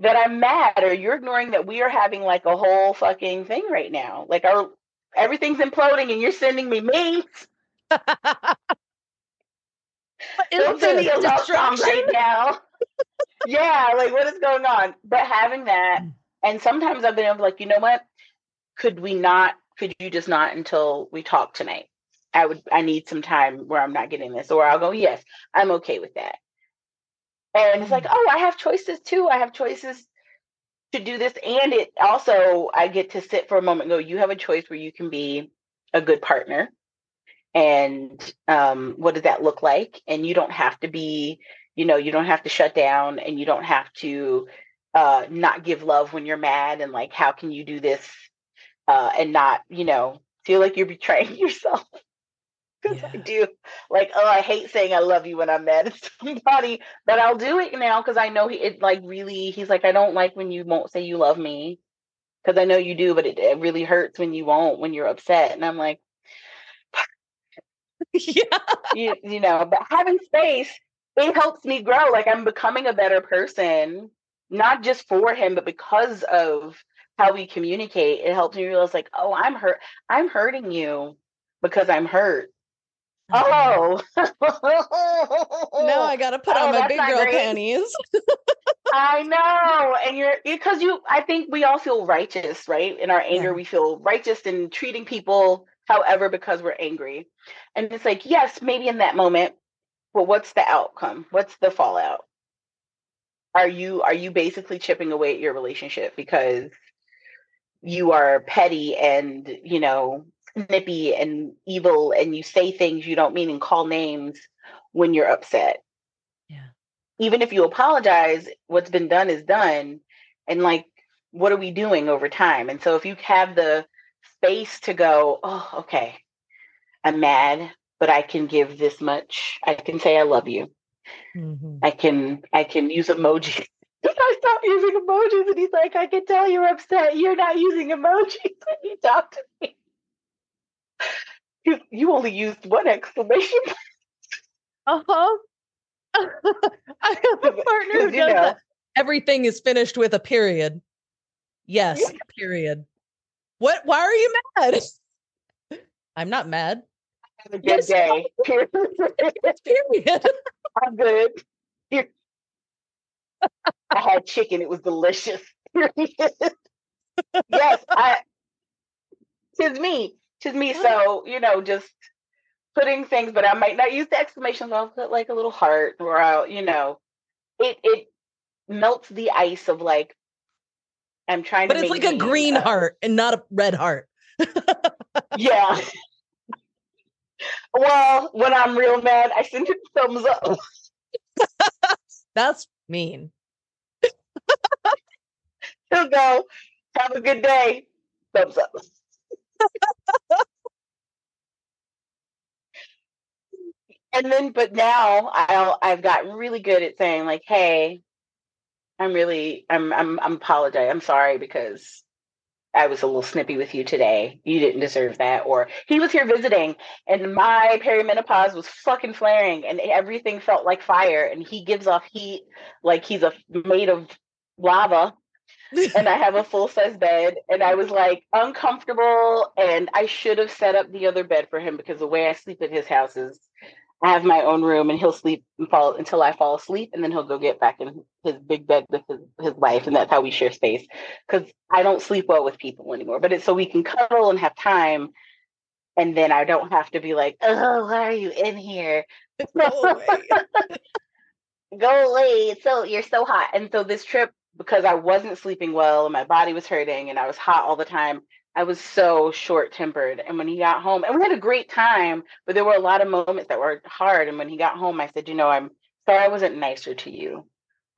that I'm mad, or you're ignoring that we are having like a whole fucking thing right now. Like our everything's imploding, and you're sending me memes. Don't send me a love right now. yeah, like what is going on? But having that, mm. and sometimes I've been able to like, you know what? Could we not? Could you just not until we talk tonight? I would I need some time where I'm not getting this, or I'll go, yes, I'm okay with that. And it's like, mm. oh, I have choices too. I have choices to do this. And it also I get to sit for a moment and go, you have a choice where you can be a good partner. And um, what does that look like? And you don't have to be, you know, you don't have to shut down and you don't have to uh not give love when you're mad and like how can you do this uh and not, you know, feel like you're betraying yourself because yeah. I do. Like, oh, I hate saying I love you when I'm mad at somebody, but I'll do it now because I know he, it like really. He's like, I don't like when you won't say you love me because I know you do, but it, it really hurts when you won't when you're upset. And I'm like, yeah, you, you know. But having space, it helps me grow. Like I'm becoming a better person, not just for him, but because of how we communicate. It helps me realize, like, oh, I'm hurt. I'm hurting you because I'm hurt mm-hmm. Oh. now I got to put oh, on my big girl great. panties. I know. And you're because you I think we all feel righteous, right? In our anger, yeah. we feel righteous in treating people however because we're angry. And it's like, yes, maybe in that moment, but what's the outcome? What's the fallout? Are you are you basically chipping away at your relationship because you are petty and, you know, snippy and evil and you say things you don't mean and call names when you're upset. Yeah. Even if you apologize, what's been done is done. And like, what are we doing over time? And so if you have the space to go, oh, okay, I'm mad, but I can give this much. I can say I love you. Mm-hmm. I can I can use emojis. I stopped using emojis and he's like, I can tell you're upset. You're not using emojis when you talk to me you, you only used one exclamation point. Uh-huh. I have a partner who does know. that. Everything is finished with a period. Yes, yeah. period. What why are you mad? I'm not mad. Have a good yes, day. Period. period. I'm good. I had chicken. It was delicious. yes, I tis me to me. So, you know, just putting things, but I might not use the exclamation, I'll put like a little heart or I'll, you know, it it melts the ice of like I'm trying but to But it's like a green heart and not a red heart. yeah. well, when I'm real mad, I send it thumbs up. That's mean. He'll go, have a good day. Thumbs up. and then, but now I'll, I've gotten really good at saying like, "Hey, I'm really I'm I'm I'm apologize. I'm sorry because I was a little snippy with you today. You didn't deserve that. Or he was here visiting and my perimenopause was fucking flaring and everything felt like fire and he gives off heat like he's a made of lava. and I have a full size bed and I was like uncomfortable and I should have set up the other bed for him because the way I sleep at his house is I have my own room and he'll sleep and fall until I fall asleep and then he'll go get back in his big bed with his, his wife and that's how we share space. Because I don't sleep well with people anymore but it's so we can cuddle and have time and then I don't have to be like oh why are you in here? Go away. Go away. So you're so hot. And so this trip because I wasn't sleeping well and my body was hurting and I was hot all the time I was so short tempered. And when he got home, and we had a great time, but there were a lot of moments that were hard. And when he got home, I said, You know, I'm sorry I wasn't nicer to you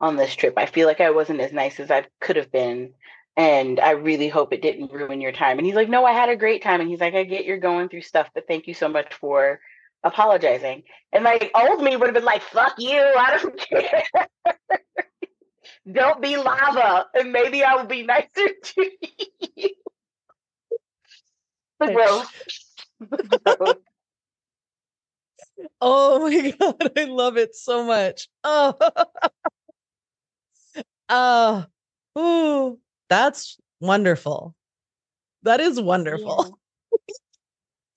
on this trip. I feel like I wasn't as nice as I could have been. And I really hope it didn't ruin your time. And he's like, No, I had a great time. And he's like, I get you're going through stuff, but thank you so much for apologizing. And like old me would have been like, Fuck you. I don't care. don't be lava. And maybe I will be nicer to you the oh my god, I love it so much. Oh, uh, ooh, that's wonderful. That is wonderful.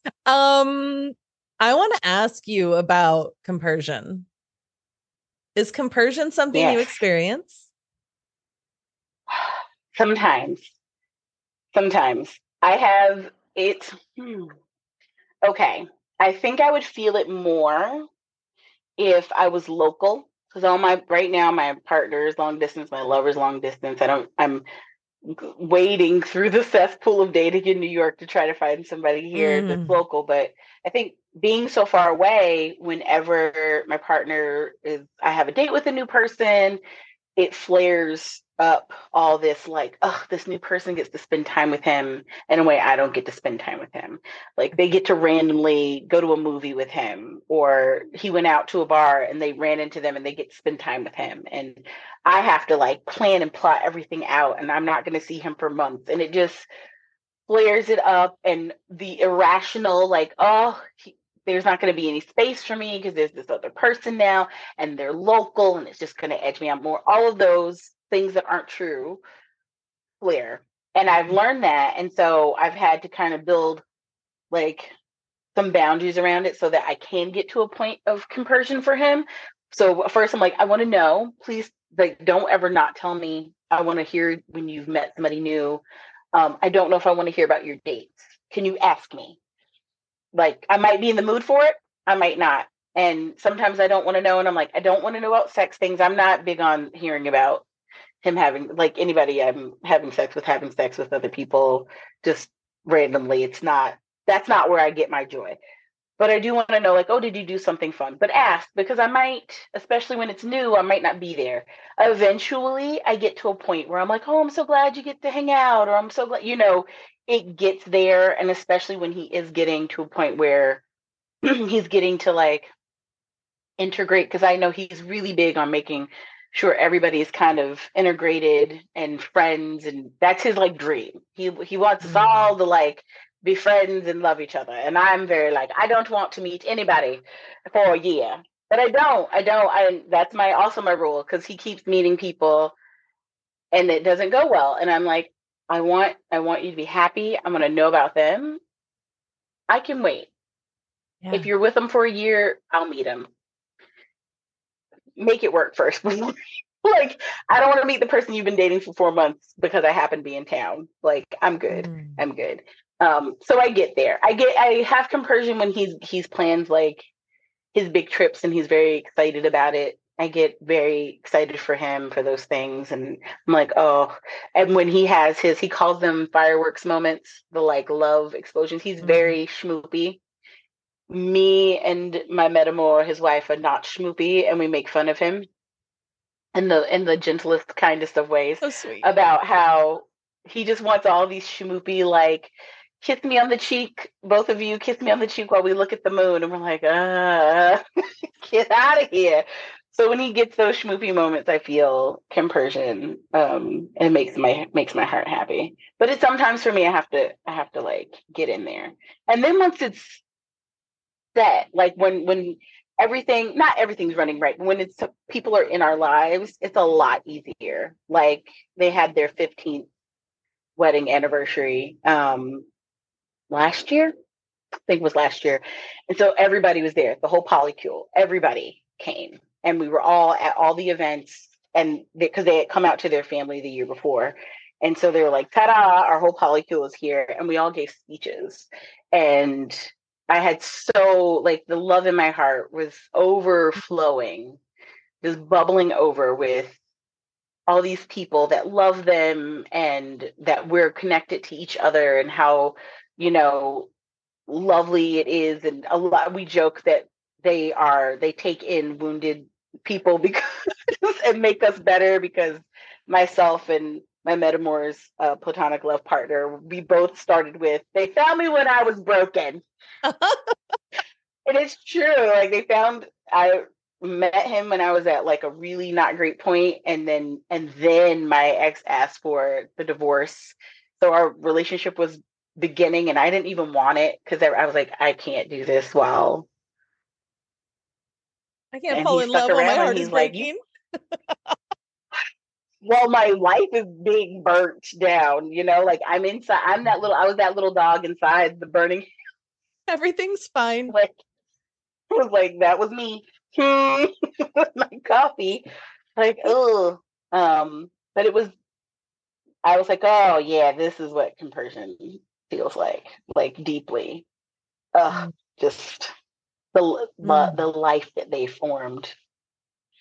Yeah. um, I want to ask you about compersion. Is compersion something yes. you experience? Sometimes. Sometimes. I have it's hmm, okay. I think I would feel it more if I was local because all my right now my partner is long distance, my lover's long distance. I don't. I'm wading through the cesspool of dating in New York to try to find somebody here mm. that's local. But I think being so far away, whenever my partner is, I have a date with a new person, it flares up all this like oh this new person gets to spend time with him. In a way i don't get to spend time with him. Like they get to randomly go to a movie with him or he went out to a bar and they ran into them and they get to spend time with him. And i have to like plan and plot everything out and i'm not going to see him for months. And it just flares it up and the irrational like oh he, there's not going to be any space for me because there's this other person now and they're local and it's just going to edge me out more. All of those things that aren't true clear. And I've learned that. And so I've had to kind of build like some boundaries around it so that I can get to a point of compersion for him. So first I'm like, I want to know, please like don't ever not tell me. I want to hear when you've met somebody new. Um, I don't know if I want to hear about your dates. Can you ask me? Like I might be in the mood for it, I might not. And sometimes I don't want to know, and I'm like, I don't want to know about sex things. I'm not big on hearing about him having like anybody I'm having sex with having sex with other people just randomly. It's not that's not where I get my joy. But I do want to know, like, oh, did you do something fun? But ask because I might, especially when it's new, I might not be there. Eventually, I get to a point where I'm like, oh, I'm so glad you get to hang out, or I'm so glad, you know, it gets there. And especially when he is getting to a point where he's getting to like integrate, because I know he's really big on making sure everybody's kind of integrated and friends and that's his like dream. He he wants us mm. all to like be friends and love each other and i'm very like i don't want to meet anybody for a year but i don't i don't i that's my also my rule because he keeps meeting people and it doesn't go well and i'm like i want i want you to be happy. I'm going to know about them. I can wait. Yeah. if you're with them for a year i'll meet them make it work first before like I don't want to meet the person you've been dating for four months because I happen to be in town. Like I'm good. Mm. I'm good. Um, so I get there. I get I have compersion when he's he's plans like his big trips and he's very excited about it. I get very excited for him for those things. And I'm like, oh, and when he has his, he calls them fireworks moments, the like love explosions. He's mm-hmm. very schmoopy me and my metamor, his wife, are not schmoopy, and we make fun of him in the in the gentlest, kindest of ways. So sweet. About how he just wants all these schmoopy like kiss me on the cheek, both of you kiss me on the cheek while we look at the moon, and we're like, uh, get out of here. So when he gets those schmoopy moments, I feel compersion. Um, and it makes my makes my heart happy. But it's sometimes for me, I have to I have to like get in there. And then once it's set, like when when everything not everything's running right, when it's people are in our lives, it's a lot easier. Like they had their 15th wedding anniversary um last year. I think was last year. And so everybody was there, the whole polycule, everybody came and we were all at all the events and because they, they, had come out to their family the year before and so they were like ta-da our whole polycule is here and we all gave speeches and i had so like the love in my heart was overflowing just bubbling over with all these people that love them and that we're connected to each other and how you know lovely it is. And a lot we joke that they are they take in wounded people because and make us better because myself and my metamor's uh, platonic love partner. We both started with they found me when i was broken. And it's true like they found i met him when i was at like a really not great point and then and then my ex asked for the divorce. So our relationship was beginning and i didn't even want it because I, I was like i can't do this while I can't and fall in love when my heart is breaking. Well, my life is being burnt down. You know, like I'm inside. I'm that little. I was that little dog inside the burning. Everything's fine. Like I was like that was me. my coffee. Like oh, um, but it was. I was like, oh yeah, this is what compersion feels like, like deeply. Ugh, mm. just the mm. the life that they formed.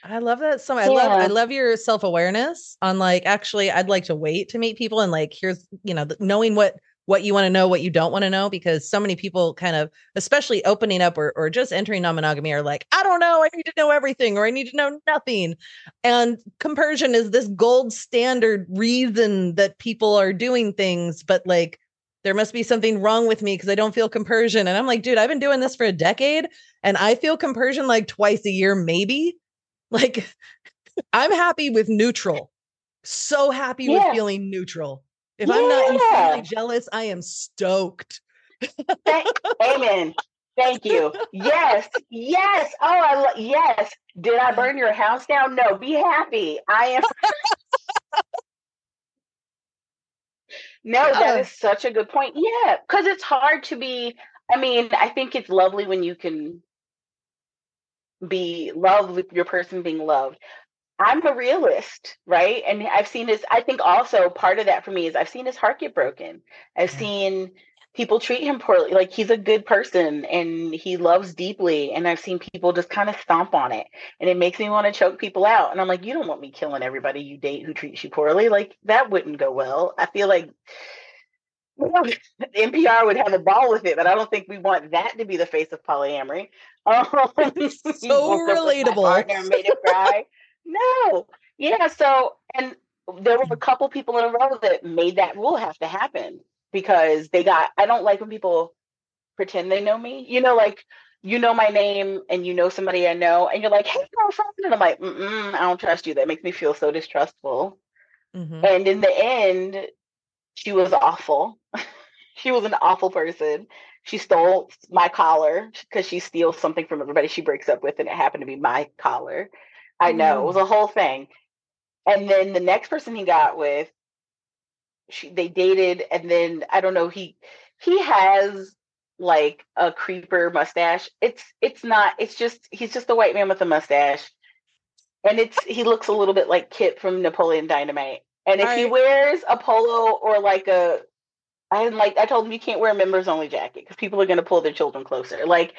I love that so much. I love I love your self-awareness on like actually I'd like to wait to meet people and like here's you know knowing what what you want to know, what you don't want to know, because so many people kind of, especially opening up or, or just entering non monogamy, are like, I don't know, I need to know everything or I need to know nothing. And compersion is this gold standard reason that people are doing things, but like there must be something wrong with me because I don't feel compersion. And I'm like, dude, I've been doing this for a decade and I feel compersion like twice a year, maybe. Like, I'm happy with neutral. So happy yeah. with feeling neutral. If yeah. I'm not insanely jealous, I am stoked. Amen. Thank you. Yes. Yes. Oh, I lo- yes. Did I burn your house down? No. Be happy. I am. No, that uh. is such a good point. Yeah, because it's hard to be. I mean, I think it's lovely when you can be loved with your person being loved. I'm a realist, right? And I've seen this. I think also part of that for me is I've seen his heart get broken. I've seen people treat him poorly. Like he's a good person and he loves deeply. And I've seen people just kind of stomp on it. And it makes me want to choke people out. And I'm like, you don't want me killing everybody you date who treats you poorly. Like that wouldn't go well. I feel like well, NPR would have a ball with it, but I don't think we want that to be the face of polyamory. Um, so relatable. Made it cry. no. Yeah. So, and there were a couple people in a row that made that rule have to happen because they got I don't like when people pretend they know me. You know, like you know my name and you know somebody I know, and you're like, "Hey, girlfriend," and I'm like, Mm-mm, "I don't trust you." That makes me feel so distrustful. Mm-hmm. And in the end, she was awful. she was an awful person. She stole my collar because she steals something from everybody she breaks up with, and it happened to be my collar. I know mm. it was a whole thing. And then the next person he got with she they dated and then I don't know he he has like a creeper mustache. It's it's not it's just he's just a white man with a mustache. And it's he looks a little bit like Kip from Napoleon Dynamite. And if he wears a polo or like a I like I told him you can't wear a members only jacket because people are gonna pull their children closer. Like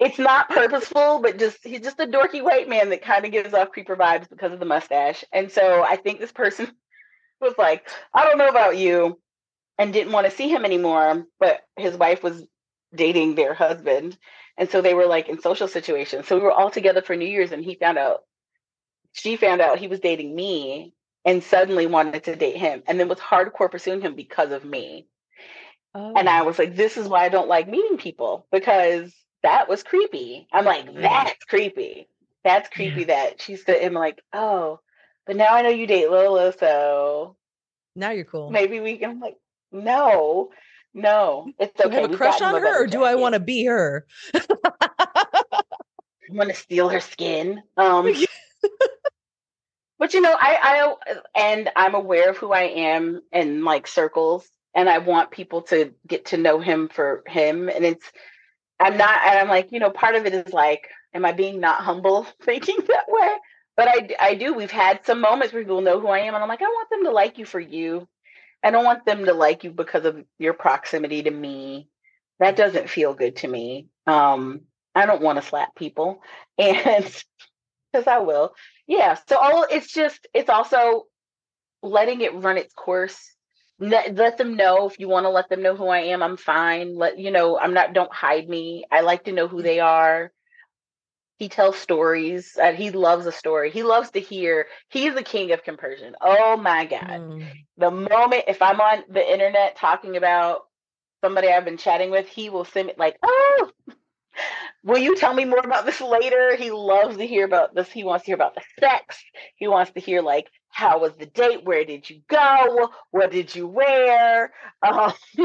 it's not purposeful, but just he's just a dorky white man that kind of gives off creeper vibes because of the mustache. And so I think this person was like, I don't know about you, and didn't want to see him anymore. But his wife was dating their husband. And so they were like in social situations. So we were all together for New Year's, and he found out, she found out he was dating me and suddenly wanted to date him and then was hardcore pursuing him because of me. Oh. And I was like, this is why I don't like meeting people because that was creepy. I'm like, that's creepy. that's creepy that she's the him like, oh, but now I know you date Lola, so Now you're cool. maybe we can I'm like, no, no, it's Do okay. I have a we've crush on her, or do I want to be her? I want to steal her skin. Um, but you know, I, I, and I'm aware of who I am in like circles, and I want people to get to know him for him. And it's, I'm not, and I'm like, you know, part of it is like, am I being not humble thinking that way? But I, I do. We've had some moments where people know who I am, and I'm like, I want them to like you for you. I don't want them to like you because of your proximity to me. That doesn't feel good to me. Um, I don't want to slap people, and because I will. Yeah. So all it's just it's also letting it run its course. Let, let them know if you want to let them know who I am. I'm fine. Let you know I'm not. Don't hide me. I like to know who they are. He tells stories. And he loves a story. He loves to hear. He's the king of compersion. Oh my god! Mm. The moment if I'm on the internet talking about somebody I've been chatting with, he will send me like, oh, will you tell me more about this later? He loves to hear about this. He wants to hear about the sex. He wants to hear like, how was the date? Where did you go? What did you wear? Um,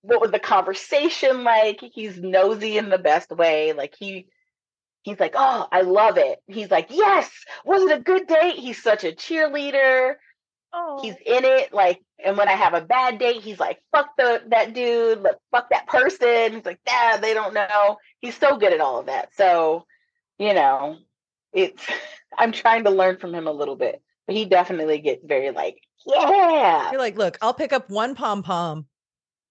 what was the conversation like? He's nosy in the best way. Like he he's like, oh, I love it. He's like, yes, was it a good date? He's such a cheerleader Oh, he's in it like and when i have a bad date he's like fuck the that dude like fuck that person. He's like dad they don't know. He's so good at all of that so you know it's i'm trying to learn from him a little bit but he definitely gets very like yeah. You're like, look, I'll pick up one pom pom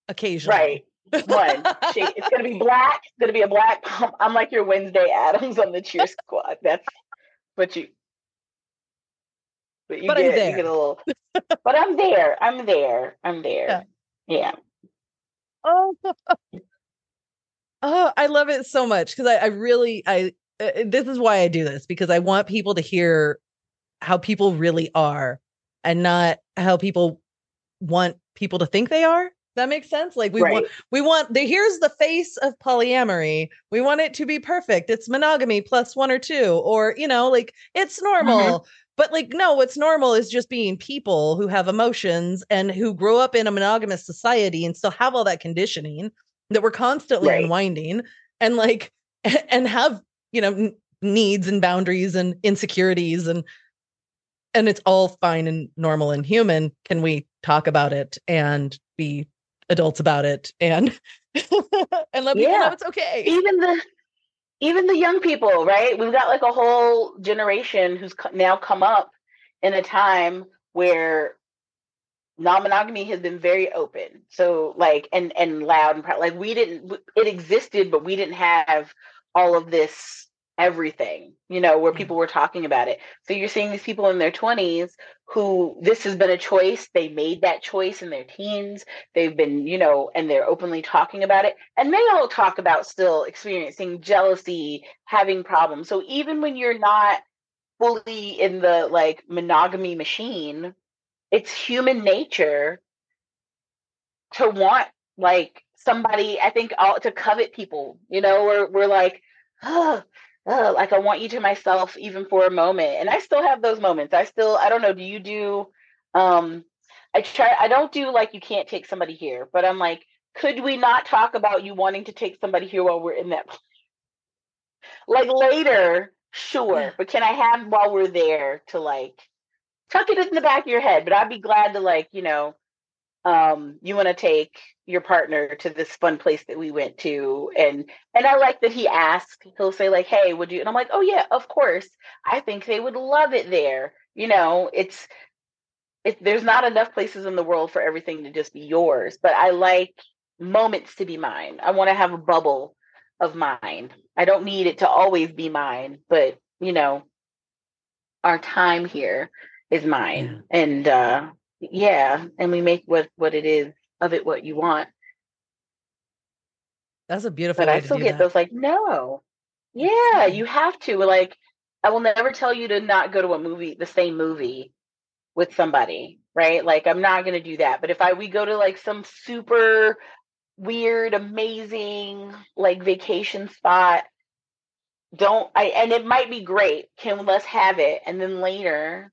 occasionally. right. One. It's gonna be black it's gonna be a black Pom- i'm like your wednesday Addams on the cheer squad. That's what you but you But I'm get you there. get a little but i'm there i'm there i'm there yeah. Oh, oh, I love it so much because I, I really, I uh, this is why I do this because I want people to hear how people really are and not how people want people to think they are. That makes sense. Like we right. want, we want the here's the face of polyamory. We want it to be perfect. It's monogamy plus one or two, or you know, like it's normal. But like, no, what's normal is just being people who have emotions and who grow up in a monogamous society and still have all that conditioning that we're constantly Right. unwinding and like, and have, you know, needs and boundaries and insecurities and, and it's all fine and normal and human. Can we talk about it and be adults about it and, and let people know it's okay? even the even the young people right? We've got like a whole generation who's now come up in a time where non-monogamy has been very open. So like and and loud and proud. Like we didn't it existed but we didn't have all of this everything you know where mm. people were talking about it. So you're seeing these people in their 20s who this has been a choice they made that choice in their teens they've been you know and they're openly talking about it and they all talk about still experiencing jealousy having problems. So even when you're not fully in the like monogamy machine it's human nature to want like somebody i think all to covet people you know we're, we're like oh, oh, like i want you to myself even for a moment and i still have those moments. I still i don't know do you do um i try i don't do like you can't take somebody here but i'm like could we not talk about you wanting to take somebody here while we're in that place like later sure but can i have while we're there to like tuck it in the back of your head but i'd be glad to like you know um you want to take your partner to this fun place that we went to and and i like that he asked he'll say like hey would you and i'm like oh yeah of course. I think they would love it there. You know it's it, there's not enough places in the world for everything to just be yours but i like moments to be mine. I want to have a bubble of mine. I don't need it to always be mine but you know our time here is mine. And uh yeah and we make what what it is of it what you want That's a beautiful but i still get that. those like no yeah you have to like i will never tell you to not go to a movie the same movie with somebody right like i'm not going to do that but if i we go to like some super weird amazing like vacation spot don't I and it might be great. Can let's have it. And then later,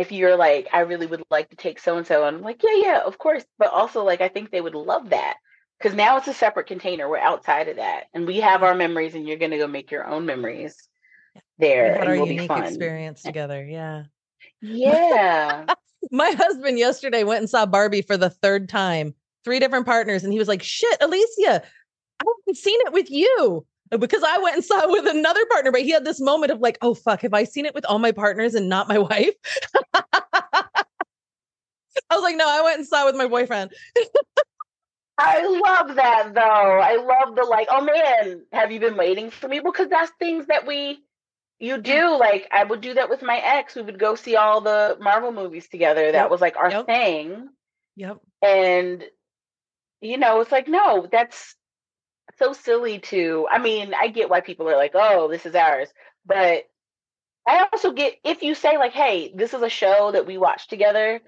if you're like, I really would like to take so and so, and I'm like, yeah, yeah, of course. But also like I think they would love that. Because now it's a separate container. We're outside of that. And we have our mm-hmm. memories and you're gonna go make your own memories there. We had and our will be unique fun. experience together. Yeah. Yeah. My husband yesterday went and saw Barbie for the third time, three different partners, and he was like, "Shit, Alicia, I haven't seen it with you." Because I went and saw it with another partner, but he had this moment of like, oh fuck, have I seen it with all my partners and not my wife? I was like, no, I went and saw it with my boyfriend. I love that though. I love the like, oh man, have you been waiting for me? Because that's things that we you do. Mm. Like I would do that with my ex. We would go see all the Marvel movies together. That Yep. was like our Yep. thing. Yep. And you know, it's like, no, that's so silly to I mean, I get why people are like, oh, this is ours. But I also get if you say like, hey, this is a show that we watch together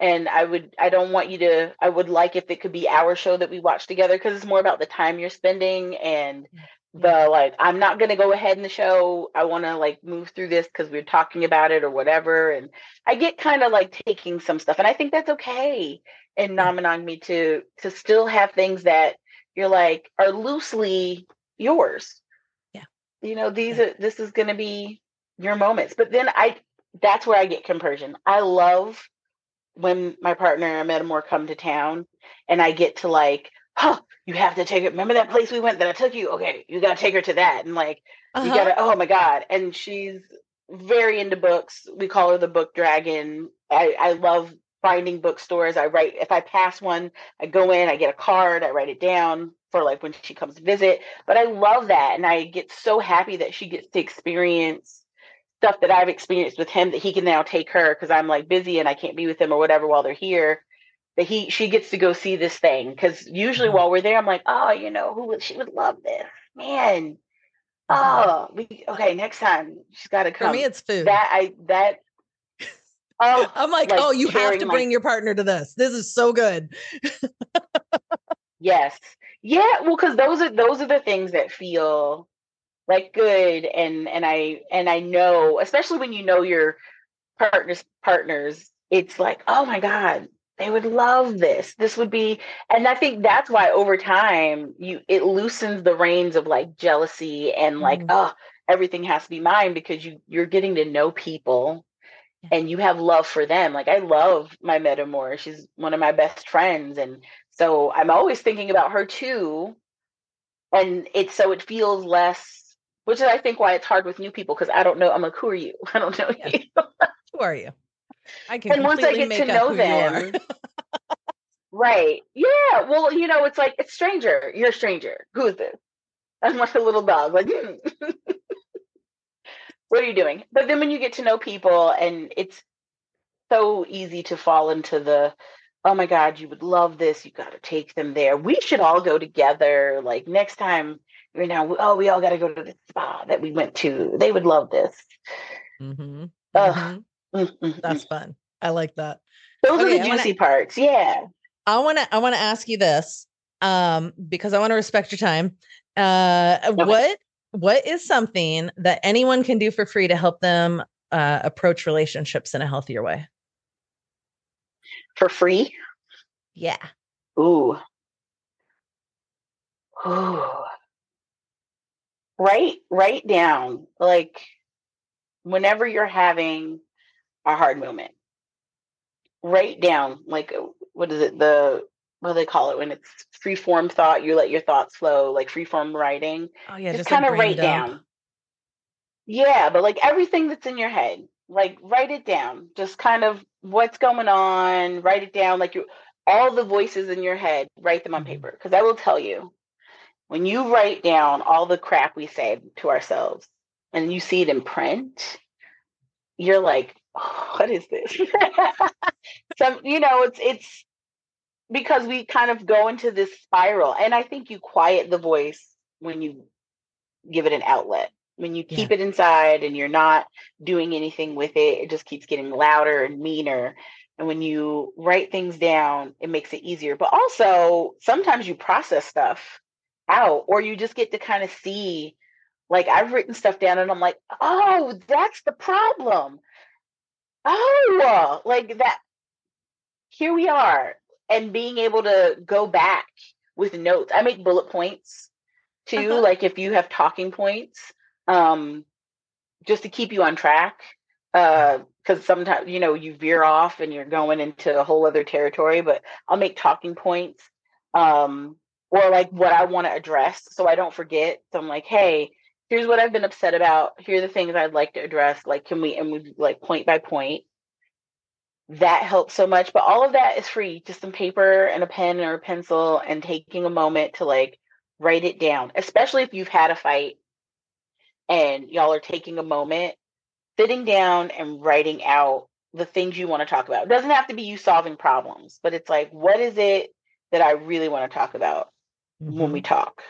and I would I don't want you to I would like if it could be our show that we watch together because it's more about the time you're spending and mm, the like I'm not going to go ahead in the show. I want to like move through this cuz we're talking about it or whatever and I get kind of like taking some stuff and I think that's okay in mm. nominating me to to still have things that you're like are loosely yours. Yeah. You know, these are this is going to be your moments. But then I that's where I get compersion. I love when my partner and metamor come to town and I get to like, huh, you have to take it. Remember that place we went that I took you? Okay, you gotta take her to that. And like you Uh-huh. gotta oh my God. And she's very into books. We call her the book dragon. I, I love finding bookstores. I write if I pass one, I go in, I get a card, I write it down for like when she comes to visit. But I love that. And I get so happy that she gets to experience stuff that I've experienced with him that he can now take her because I'm like busy and I can't be with him or whatever while they're here. That he she gets to go see this thing because usually Mhm. while we're there, I'm like, oh, you know, who would she would love this, man. Mhm. Oh, we okay. Next time she's got to come. For me, it's food. that I that. Oh, I'm like, like oh, you have to my- bring your partner to this. This is so good. Yes. Yeah, well cuz those are those are the things that feel like good and and I and I know, especially when you know your partners partners, it's like, "Oh my god, they would love this. This would be and I think that's why over time you it loosens the reins of like jealousy and like, Mhm. oh, everything has to be mine because you you're getting to know people. And you have love for them. Like I love my metamor. She's one of my best friends and so I'm always thinking about her too. And it's so it feels less, which is I think why it's hard with new people because I don't know. I'm like, who are you? I don't know Yeah. you. Who are you? I can And once I get to know who you are. them, right? Yeah. Well, you know, it's like it's stranger. You're a stranger. Who is this? I'm like a little dog. Like, hmm. what are you doing? But then when you get to know people, and it's so easy to fall into the oh my god you would love this you got to take them there we should all go together like next time you know oh we all got to go to the spa that we went to they would love this Mhm. Ugh. Mhm. Mm, mm, That's mm. fun. I like that. those okay, are the wanna- juicy parts yeah I want to I want to ask you this um because I want to respect your time. Uh what what is something that anyone can do for free to help them uh approach relationships in a healthier way? for free Yeah. ooh ooh write write down like whenever you're having a hard moment write down like uh, what is it the what do they call it? When it's free form thought you let your thoughts flow like free form writing Oh yeah, just, just, kind of write down. Yeah but like everything that's in your head like write it down just kind of what's going on write it down like you all the voices in your head write them on Mhm. paper because i will tell you. When you write down all the crap we say to ourselves and you see it in print you're like "Oh, what is this? Some you know it's it's because we kind of go into this spiral and i think you quiet the voice when you give it an outlet when you keep it inside and you're not doing anything with it it just keeps getting louder and meaner and when you write things down it makes it easier but also sometimes you process stuff out or you just get to kind of see Like I've written stuff down and I'm like, oh, that's the problem. Oh, like that. Here we are. And being able to go back with notes. I make bullet points too. Uh-huh. Like if you have talking points, um, just to keep you on track. Uh, because sometimes you know you veer off and you're going into a whole other territory but i'll make talking points um or like what i want to address so i don't forget so i'm like hey here's what i've been upset about here are the things i'd like to address like can we and we like point by point that helps so much but all of that is free just some paper and a pen or a pencil and taking a moment to like write it down especially if you've had a fight and y'all are taking a moment sitting down and writing out the things you want to talk about. It doesn't have to be you solving problems, but it's like, what is it that I really want to talk about mm-hmm. when we mm-hmm. talk?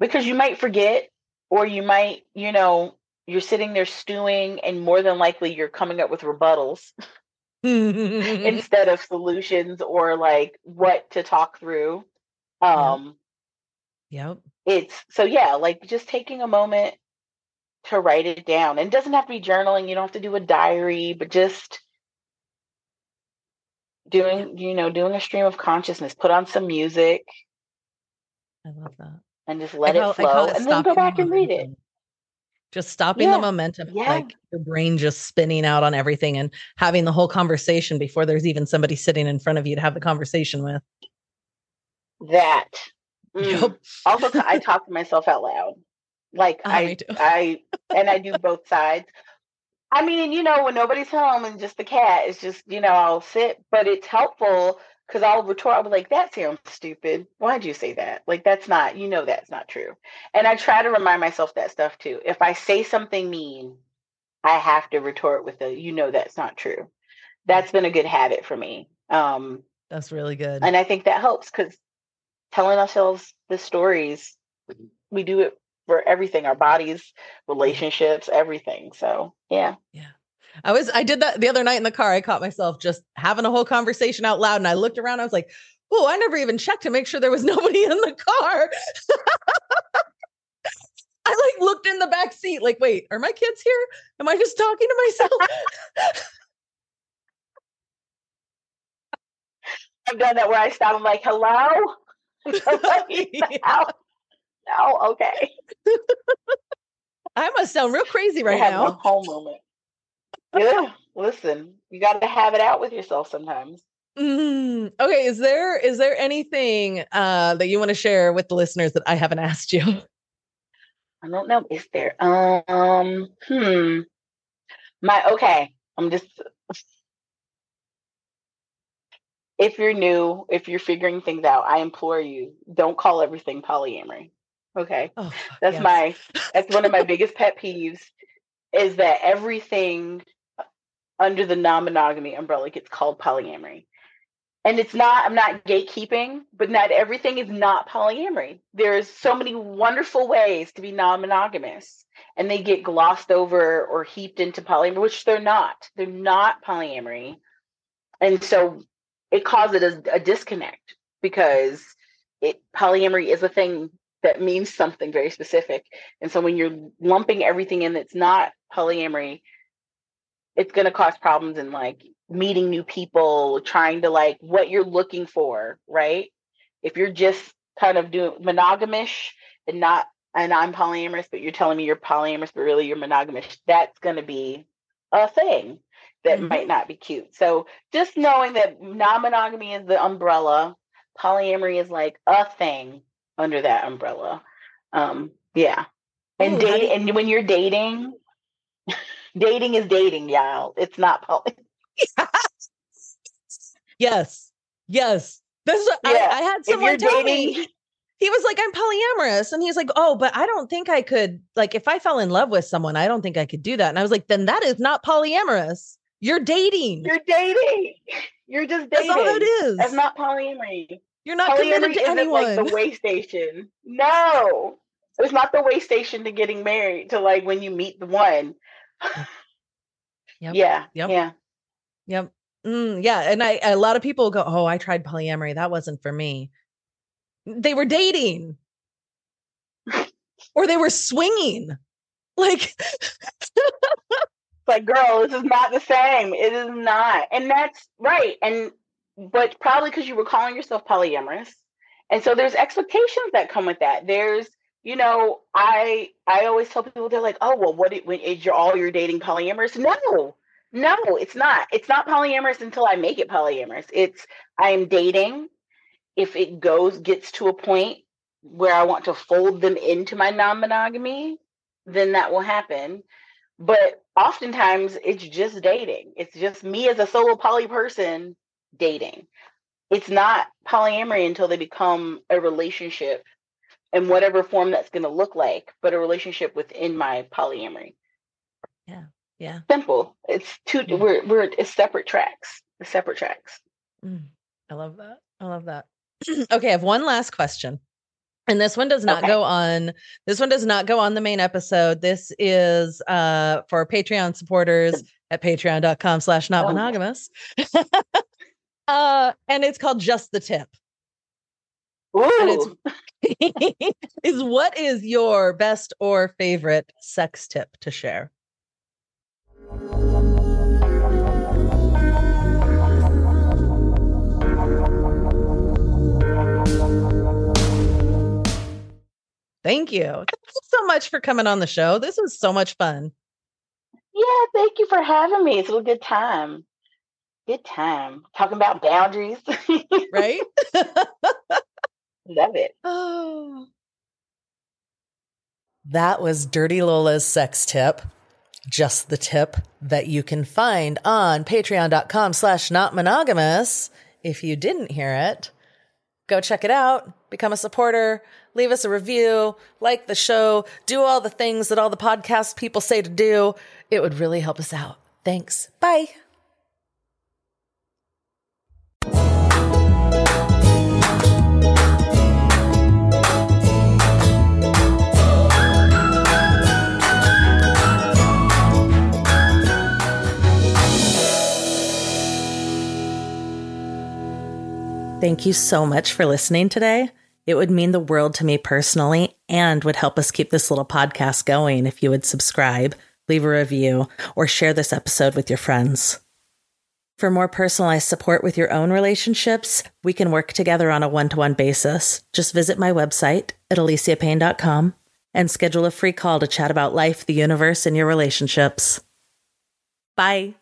Because you might forget, or you might, you know, you're sitting there stewing, and more than likely you're coming up with rebuttals instead of solutions or like what to talk through. Um, yep. It's so, yeah, like just taking a moment to write it down. And it doesn't have to be journaling. You don't have to do a diary, but just doing, you know, doing a stream of consciousness. Put on some music. I love that. And just let call, it flow. It and then go back and read it. Just stopping yeah. the momentum, yeah. like your brain just spinning out on everything and having the whole conversation before there's even somebody sitting in front of you to have the conversation with. That. Mm. Yep. also, I talk to myself out loud. Like oh, I, I, and I do both sides. I mean, you know, when nobody's home and just the cat, it's just, you know, I'll sit, but it's helpful because I'll retort, I'll be like, that sounds stupid. Why'd you say that? Like, that's not, you know, that's not true. And I try to remind myself that stuff too. If I say something mean, I have to retort with a, you know, that's not true. That's been a good habit for me. Um, that's really good. And I think that helps because telling ourselves the stories, we do it for everything our bodies relationships everything so yeah yeah i was i did that the other night in the car i caught myself just having a whole conversation out loud and i looked around i was like oh i never even checked to make sure there was nobody in the car i like looked in the back seat like wait are my kids here am i just talking to myself i've done that where i stop i'm like hello no, okay. I must sound real crazy right have now. A whole moment. Yeah, listen, you got to have it out with yourself sometimes. Mm, okay, is there is there anything uh, that you want to share with the listeners that I haven't asked you? I don't know. Is there? Um, hmm. My okay. I'm just. If you're new, if you're figuring things out, I implore you, don't call everything polyamory. Okay. Oh, that's yes. my that's one of my biggest pet peeves is that everything under the non-monogamy umbrella gets called polyamory. And it's not I'm not gatekeeping, but not everything is not polyamory. There's so many wonderful ways to be non-monogamous and they get glossed over or heaped into polyamory, which they're not. They're not polyamory. And so it causes a, a disconnect because it polyamory is a thing that means something very specific. And so when you're lumping everything in that's not polyamory, it's going to cause problems in like meeting new people, trying to like what you're looking for, right? If you're just kind of doing monogamish and not, and I'm polyamorous, but you're telling me you're polyamorous, but really you're monogamous, that's going to be a thing that mm-hmm. might not be cute. So just knowing that non monogamy is the umbrella, polyamory is like a thing under that umbrella. Um, yeah. And Ooh, date and when you're dating, dating is dating, y'all. It's not poly. yes. Yes. This is yeah. I, I, had someone tell dating, me he was like, I'm polyamorous. And he's like, Oh, but I don't think I could like if I fell in love with someone, I don't think I could do that. And I was like, then that is not polyamorous. You're dating. You're dating. You're just dating. That's all it is. That's not polyamory. You're not Polyamory committed to anyone. Like the way station. No, it's not the way station to getting married. To like when you meet the one. Yep. Yeah. Yep. Yeah. Yep. Mm, yeah. And I, a lot of people go, "Oh, I tried polyamory. That wasn't for me." They were dating. or they were swinging. Like, like, girl, this is not the same. It is not. And that's right. And, but probably because you were calling yourself polyamorous. And so there's expectations that come with that. There's, you know, I I always tell people they're like, oh well, what when is your all you're dating polyamorous? No, no, it's not. It's not polyamorous until I make it polyamorous. It's I am dating. If it goes gets to a point where I want to fold them into my non-monogamy, then that will happen. But oftentimes it's just dating. It's just me as a solo poly person dating. It's not polyamory until they become a relationship in whatever form that's going to look like, but a relationship within my polyamory. Yeah. Yeah. Simple. It's two mm. we're we're it's separate tracks. The separate tracks. Mm. I love that. I love that. okay, I have one last question. And this one does not okay. go on this one does not go on the main episode. This is uh for Patreon supporters at patreon.com slash not monogamous. uh and it's called just the tip. Ooh. It's is what is your best or favorite sex tip to share? Thank you. Thank you so much for coming on the show. This was so much fun. Yeah, thank you for having me. It's a good time. Good time. Talking about boundaries. right? Love it. Oh. That was Dirty Lola's sex tip. Just the tip that you can find on patreon.com slash not monogamous. If you didn't hear it, go check it out, become a supporter, leave us a review, like the show, do all the things that all the podcast people say to do. It would really help us out. Thanks. Bye. Thank you so much for listening today. It would mean the world to me personally and would help us keep this little podcast going if you would subscribe, leave a review, or share this episode with your friends. For more personalized support with your own relationships, we can work together on a one to one basis. Just visit my website at aliciapayne.com and schedule a free call to chat about life, the universe, and your relationships. Bye.